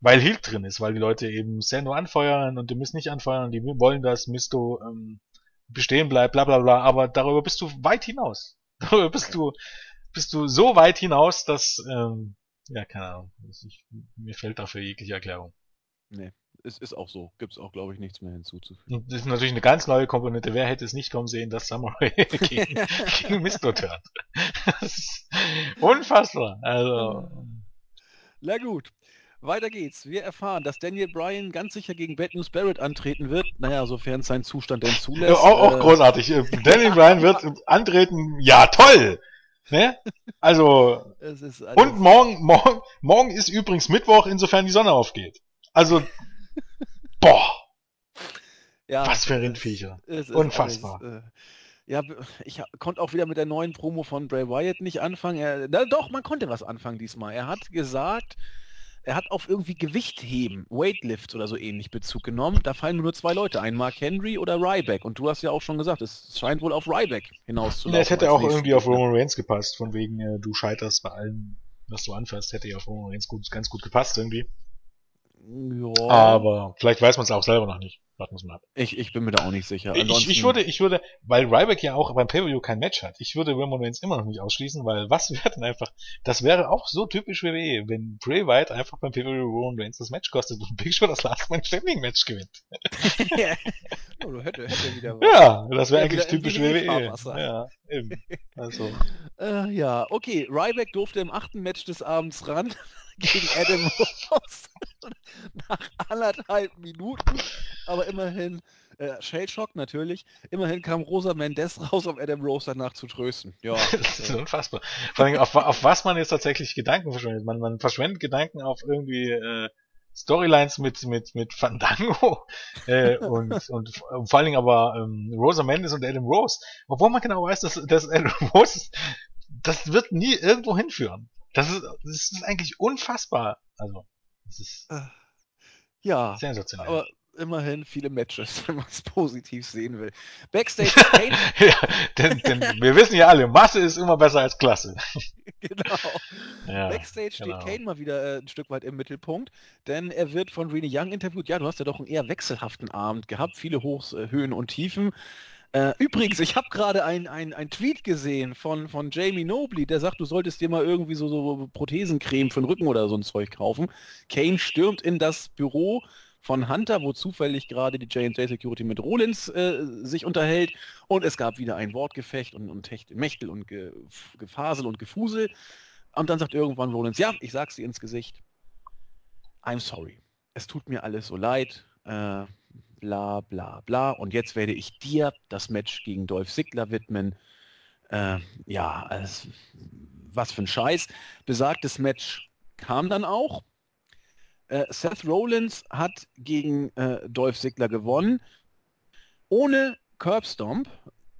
weil Hilt drin ist, weil die Leute eben Sando anfeuern und die müssen nicht anfeuern, die wollen, dass Misto ähm, bestehen bleibt, bla bla bla, aber darüber bist du weit hinaus. Darüber bist du, bist du so weit hinaus, dass, ähm, ja, keine Ahnung. Ich, mir fällt dafür jegliche Erklärung. Nee, es ist auch so. Gibt es auch, glaube ich, nichts mehr hinzuzufügen. Das ist natürlich eine ganz neue Komponente. Wer hätte es nicht kommen sehen, dass Samurai gegen, gegen turnt? unfassbar. Also. Na gut. Weiter geht's. Wir erfahren, dass Daniel Bryan ganz sicher gegen Bad News Barrett antreten wird. Naja, sofern sein Zustand denn zulässt. Ja, auch, auch äh, großartig. Daniel Bryan wird antreten. Ja, toll! Ne? Also. und morgen, morgen, morgen ist übrigens Mittwoch, insofern die Sonne aufgeht. Also. boah. Ja, Was für Rindviecher. Unfassbar. Alles, äh, ja, ich konnte auch wieder mit der neuen Promo von Bray Wyatt nicht anfangen. Er, na, doch, man konnte was anfangen diesmal. Er hat gesagt, er hat auf irgendwie Gewichtheben, Weightlifts oder so ähnlich Bezug genommen. Da fallen nur zwei Leute ein, Mark Henry oder Ryback. Und du hast ja auch schon gesagt, es scheint wohl auf Ryback hinauszulaufen. Ja, es hätte auch irgendwie auf Roman Reigns gepasst, von wegen äh, du scheiterst bei allem, was du anfasst, hätte ja auf Roman Reigns gut, ganz gut gepasst irgendwie. Ja. Aber vielleicht weiß man es auch selber noch nicht. Warten wir mal ab. Ich, ich bin mir da auch nicht sicher. Ich, ich würde, ich würde, weil Ryback ja auch beim Pay-Per-View kein Match hat, ich würde Roman Reigns immer noch nicht ausschließen, weil was wäre denn einfach, das wäre auch so typisch WWE, wenn Bray Wyatt einfach beim Pay-Per-View Roman Reigns das Match kostet und Big Show das Last Man Standing Match gewinnt. ja, oh, hätte, hätte wieder was. ja, das wäre eigentlich typisch WWE. Ja, eben. Also. äh, ja, okay, Ryback durfte im achten Match des Abends ran gegen Adam Rose nach anderthalb Minuten, aber immerhin, äh, Shell Shock natürlich, immerhin kam Rosa Mendes raus, um Adam Rose danach zu trösten. Ja. das ist unfassbar. Vor allem, auf, auf was man jetzt tatsächlich Gedanken verschwendet. Man, man verschwendet Gedanken auf irgendwie äh, Storylines mit mit mit Fandango äh, und, und vor allen Dingen aber ähm, Rosa Mendes und Adam Rose, obwohl man genau weiß, dass, dass Adam Rose das wird nie irgendwo hinführen. Das ist, das ist eigentlich unfassbar. Also, das ist äh, ja, sensationell. Aber immerhin viele Matches, wenn man es positiv sehen will. Backstage Kane. ja, denn, denn wir wissen ja alle, Masse ist immer besser als Klasse. genau. Ja, Backstage genau. steht Kane mal wieder äh, ein Stück weit im Mittelpunkt, denn er wird von Rene Young interviewt. Ja, du hast ja doch einen eher wechselhaften Abend gehabt, viele Hochs, äh, Höhen und Tiefen. Äh, übrigens, ich habe gerade ein, ein, Tweet gesehen von, von Jamie Nobley, der sagt, du solltest dir mal irgendwie so, so Prothesencreme für den Rücken oder so ein Zeug kaufen. Kane stürmt in das Büro von Hunter, wo zufällig gerade die J&J Security mit Rollins äh, sich unterhält. Und es gab wieder ein Wortgefecht und, und Mechtel und Ge Gefasel und Gefusel. Und dann sagt irgendwann Rollins, ja, ich sag's dir ins Gesicht, I'm sorry, es tut mir alles so leid, äh, bla bla bla. Und jetzt werde ich dir das Match gegen Dolph Ziggler widmen. Äh, ja, also, was für ein Scheiß. Besagtes Match kam dann auch. Äh, Seth Rollins hat gegen äh, Dolph Ziggler gewonnen. Ohne Curbstomp,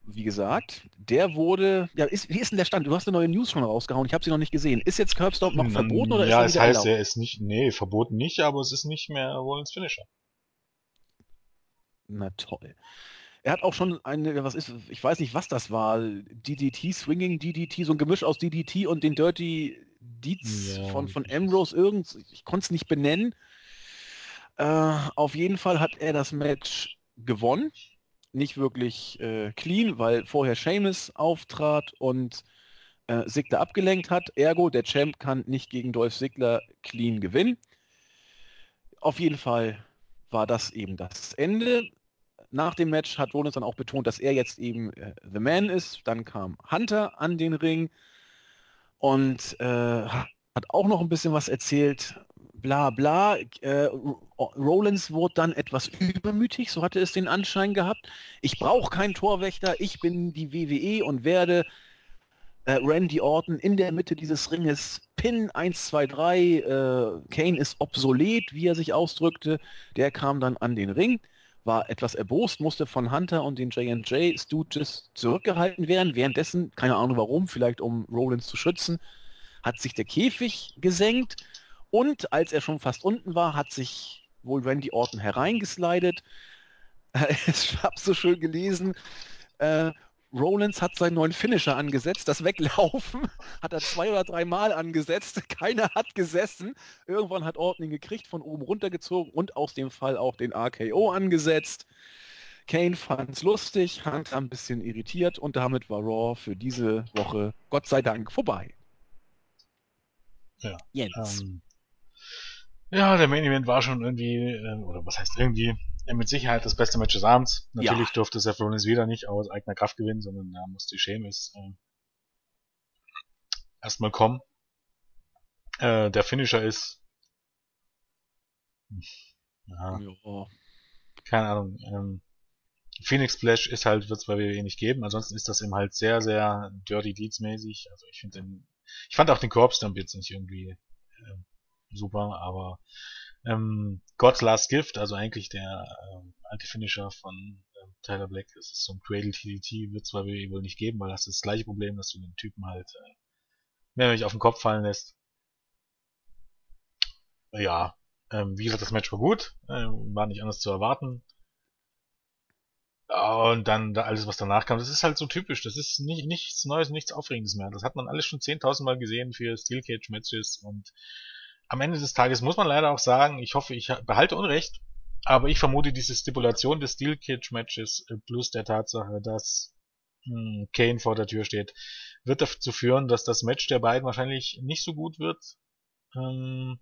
wie gesagt, der wurde, ja, ist, wie ist denn der Stand? Du hast eine neue News schon rausgehauen, ich habe sie noch nicht gesehen. Ist jetzt Curbstomp noch verboten oder ja, ist er Ja, es heißt, erlaubt? er ist nicht, nee, verboten nicht, aber es ist nicht mehr Rollins Finisher. Na toll. Er hat auch schon eine, was ist, ich weiß nicht, was das war, DDT, Swinging DDT, so ein Gemisch aus DDT und den Dirty Deeds ja, von, von Ambrose, irgend, ich konnte es nicht benennen. Äh, auf jeden Fall hat er das Match gewonnen. Nicht wirklich äh, clean, weil vorher Seamus auftrat und äh, Sigler abgelenkt hat. Ergo, der Champ kann nicht gegen Dolph Sigler clean gewinnen. Auf jeden Fall war das eben das Ende nach dem Match hat Rollins dann auch betont, dass er jetzt eben äh, The Man ist. Dann kam Hunter an den Ring und äh, hat auch noch ein bisschen was erzählt. Bla bla. Äh, Rollins wurde dann etwas übermütig, so hatte es den Anschein gehabt. Ich brauche keinen Torwächter, ich bin die WWE und werde äh, Randy Orton in der Mitte dieses Ringes Pin 1, 2, 3. Äh, Kane ist obsolet, wie er sich ausdrückte. Der kam dann an den Ring war etwas erbost, musste von Hunter und den J&J Stooges zurückgehalten werden. Währenddessen, keine Ahnung warum, vielleicht um Rollins zu schützen, hat sich der Käfig gesenkt und als er schon fast unten war, hat sich wohl Randy Orton hereingeslidet. ich habe so schön gelesen, äh, Rollins hat seinen neuen Finisher angesetzt. Das Weglaufen hat er zwei oder drei Mal angesetzt. Keiner hat gesessen. Irgendwann hat Orton ihn gekriegt, von oben runtergezogen und aus dem Fall auch den RKO angesetzt. Kane fand es lustig, Hunter ein bisschen irritiert und damit war Raw für diese Woche Gott sei Dank vorbei. Ja. Jens. Ähm, ja, der Main Event war schon irgendwie, äh, oder was heißt irgendwie, mit Sicherheit das beste Match des Abends. Natürlich ja. durfte Seth Rollins wieder nicht aus eigener Kraft gewinnen, sondern da musste Sheamus äh, erstmal kommen. Äh, der Finisher ist ja, ja. keine Ahnung. Ähm, Phoenix Splash ist halt, wird es bei WWE nicht geben. Ansonsten ist das eben halt sehr, sehr Dirty Deeds mäßig. Also ich finde den, ich fand auch den Korbstamp jetzt nicht irgendwie äh, super, aber ähm, God's Last Gift, also eigentlich der ähm, Anti-Finisher von ähm, Tyler Black, das ist so ein Cradle TDT, wird zwar wohl nicht geben, weil das ist das gleiche Problem, dass du den Typen halt äh, mehrheitlich auf den Kopf fallen lässt. Ja, ähm, wie gesagt, das Match war gut, äh, war nicht anders zu erwarten. Und dann da alles, was danach kam, das ist halt so typisch. Das ist nicht, nichts Neues, nichts Aufregendes mehr. Das hat man alles schon 10.000 Mal gesehen für Steel Cage Matches und am Ende des Tages muss man leider auch sagen, ich hoffe, ich behalte Unrecht, aber ich vermute, diese Stipulation des Steel Cage Matches äh, plus der Tatsache, dass hm, Kane vor der Tür steht, wird dazu führen, dass das Match der beiden wahrscheinlich nicht so gut wird, ähm,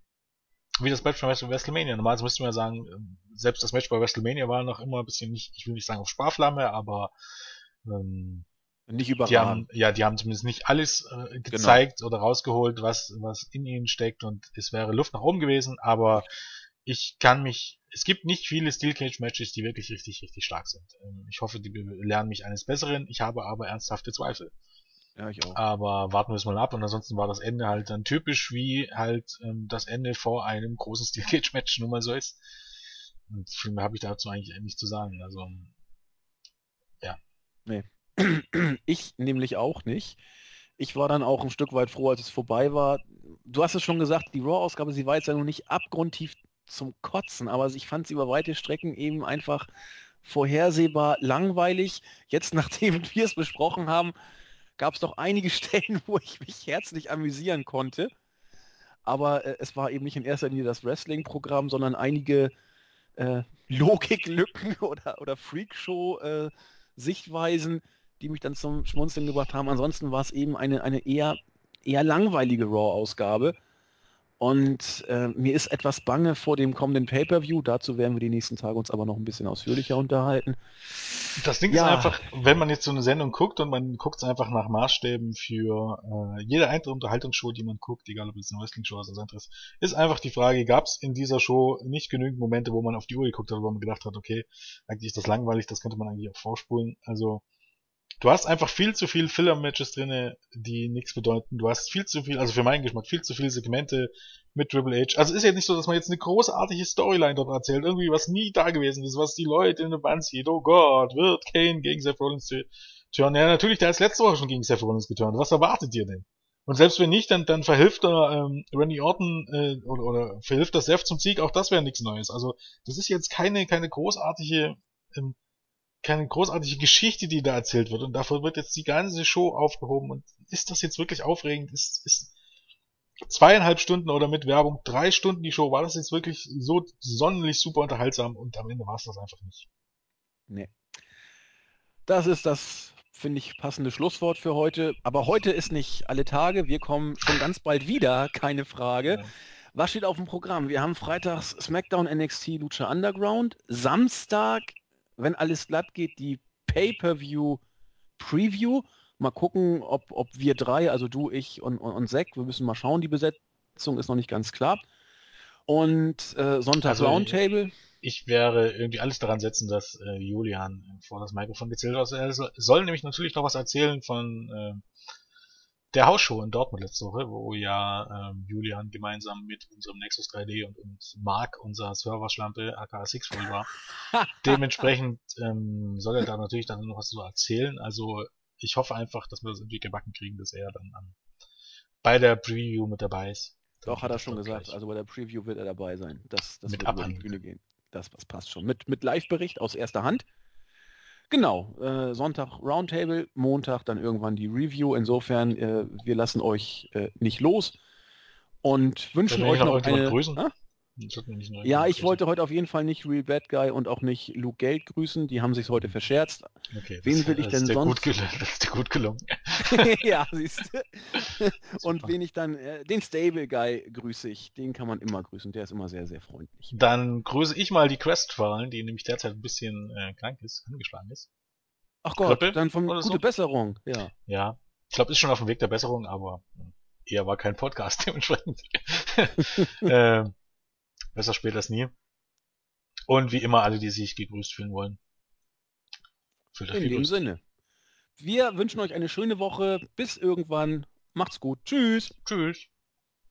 wie das Match bei WrestleMania. Normalerweise müsste man ja sagen, ähm, selbst das Match bei WrestleMania war noch immer ein bisschen nicht, ich will nicht sagen auf Sparflamme, aber ähm, nicht überragend. Die haben, ja, die haben zumindest nicht alles äh, genau. gezeigt genau. oder rausgeholt, was, was in ihnen steckt und es wäre Luft nach oben gewesen, aber ich kann mich, es gibt nicht viele Steel Cage Matches, die wirklich richtig, richtig stark sind. Ähm, ich hoffe, die lernen mich eines Besseren, ich habe aber ernsthafte Zweifel. Ja, ich auch. Aber warten wir es mal ab und ansonsten war das Ende halt dann typisch, wie halt ähm, das Ende vor einem großen Steel Cage Match nun mal so ist. Und viel mehr habe ich dazu eigentlich nicht zu sagen. Also, ja. Nee, ich nämlich auch nicht. Ich war dann auch ein Stück weit froh, als es vorbei war. Du hast es schon gesagt, die Raw-Ausgabe, sie war jetzt ja noch nicht abgrundtief zum Kotzen, aber ich fand sie über weite Strecken eben einfach vorhersehbar langweilig. Jetzt, nachdem wir es besprochen haben, gab es doch einige Stellen, wo ich mich herzlich amüsieren konnte. Aber äh, es war eben nicht in erster Linie das Wrestling-Programm, sondern einige äh, Logiklücken oder, oder Freakshow-Sichtweisen, äh, die mich dann zum Schmunzeln gebracht haben. Ansonsten war es eben eine, eine eher, eher langweilige Raw-Ausgabe. Und äh, mir ist etwas bange vor dem kommenden Pay-per-View. Dazu werden wir die nächsten Tage uns aber noch ein bisschen ausführlicher unterhalten. Das Ding ja. ist einfach, wenn man jetzt so eine Sendung guckt und man guckt es einfach nach Maßstäben für äh, jede einzelne Unterhaltungsshow, die man guckt, egal ob es eine Wrestling-Show oder was anderes, ist einfach die Frage, gab es in dieser Show nicht genügend Momente, wo man auf die Uhr geguckt hat, wo man gedacht hat, okay, eigentlich ist das langweilig, das könnte man eigentlich auch vorspulen. Also Du hast einfach viel zu viel Filler-Matches drinne, die nichts bedeuten. Du hast viel zu viel, also für meinen Geschmack, viel zu viele Segmente mit Triple H. Also ist ja nicht so, dass man jetzt eine großartige Storyline dort erzählt, irgendwie was nie da gewesen ist, was die Leute in der Band sieht. Oh Gott, wird Kane gegen Seth Rollins turnen? Ja, natürlich, der ist letzte Woche schon gegen Seth Rollins geturnt. Was erwartet ihr denn? Und selbst wenn nicht, dann, dann verhilft er ähm, Randy Orton äh, oder, oder verhilft das Seth zum Sieg, auch das wäre nichts Neues. Also das ist jetzt keine, keine großartige ähm, keine großartige Geschichte, die da erzählt wird. Und dafür wird jetzt die ganze Show aufgehoben. Und ist das jetzt wirklich aufregend? Ist, ist zweieinhalb Stunden oder mit Werbung drei Stunden die Show, war das jetzt wirklich so sonderlich super unterhaltsam? Und am Ende war es das einfach nicht. Nee. Das ist das, finde ich, passende Schlusswort für heute. Aber heute ist nicht alle Tage. Wir kommen schon ganz bald wieder, keine Frage. Ja. Was steht auf dem Programm? Wir haben freitags SmackDown NXT Lucha Underground. Samstag wenn alles glatt geht, die Pay-per-view-Preview. Mal gucken, ob, ob wir drei, also du, ich und, und, und Zack, wir müssen mal schauen, die Besetzung ist noch nicht ganz klar. Und äh, Sonntag also, Roundtable. Ich wäre irgendwie alles daran setzen, dass äh, Julian vor das Mikrofon gezählt hat. Er soll nämlich natürlich noch was erzählen von äh, der Hausshow in Dortmund letzte Woche, wo ja ähm, Julian gemeinsam mit unserem Nexus 3D und, und Mark, unser Serverschlampe, aka Sixfold war. Dementsprechend ähm, soll er da natürlich dann noch was zu erzählen. Also ich hoffe einfach, dass wir das irgendwie gebacken kriegen, dass er dann an, bei der Preview mit dabei ist. Doch, hat er schon gesagt. Gleich. Also bei der Preview wird er dabei sein. Das, das mit wird über die Bühne gehen. Das, das passt schon. Mit, mit Live-Bericht aus erster Hand. Genau, äh, Sonntag Roundtable, Montag dann irgendwann die Review. Insofern, äh, wir lassen euch äh, nicht los und wünschen euch noch, eine... Grüßen? Ah? Ja, ich wollte heute auf jeden Fall nicht Real Bad Guy und auch nicht Luke Geld grüßen. Die haben sich heute verscherzt. Okay, wen will ich denn sonst? Gut das ist dir gut gelungen. ja, siehst du. Und wen ich dann, äh, den Stable Guy grüße ich. Den kann man immer grüßen. Der ist immer sehr, sehr freundlich. Dann grüße ich mal die Questfallen, die nämlich derzeit ein bisschen äh, krank ist, angeschlagen ist. Ach Gott, Grippe dann von gute so? Besserung. Ja. Ja, ich glaube, ist schon auf dem Weg der Besserung, aber eher war kein Podcast dementsprechend. ähm, Besser spät als nie. Und wie immer alle, die sich gegrüßt fühlen wollen. In dem. Sinne. Wir wünschen euch eine schöne Woche. Bis irgendwann. Macht's gut. Tschüss. Tschüss.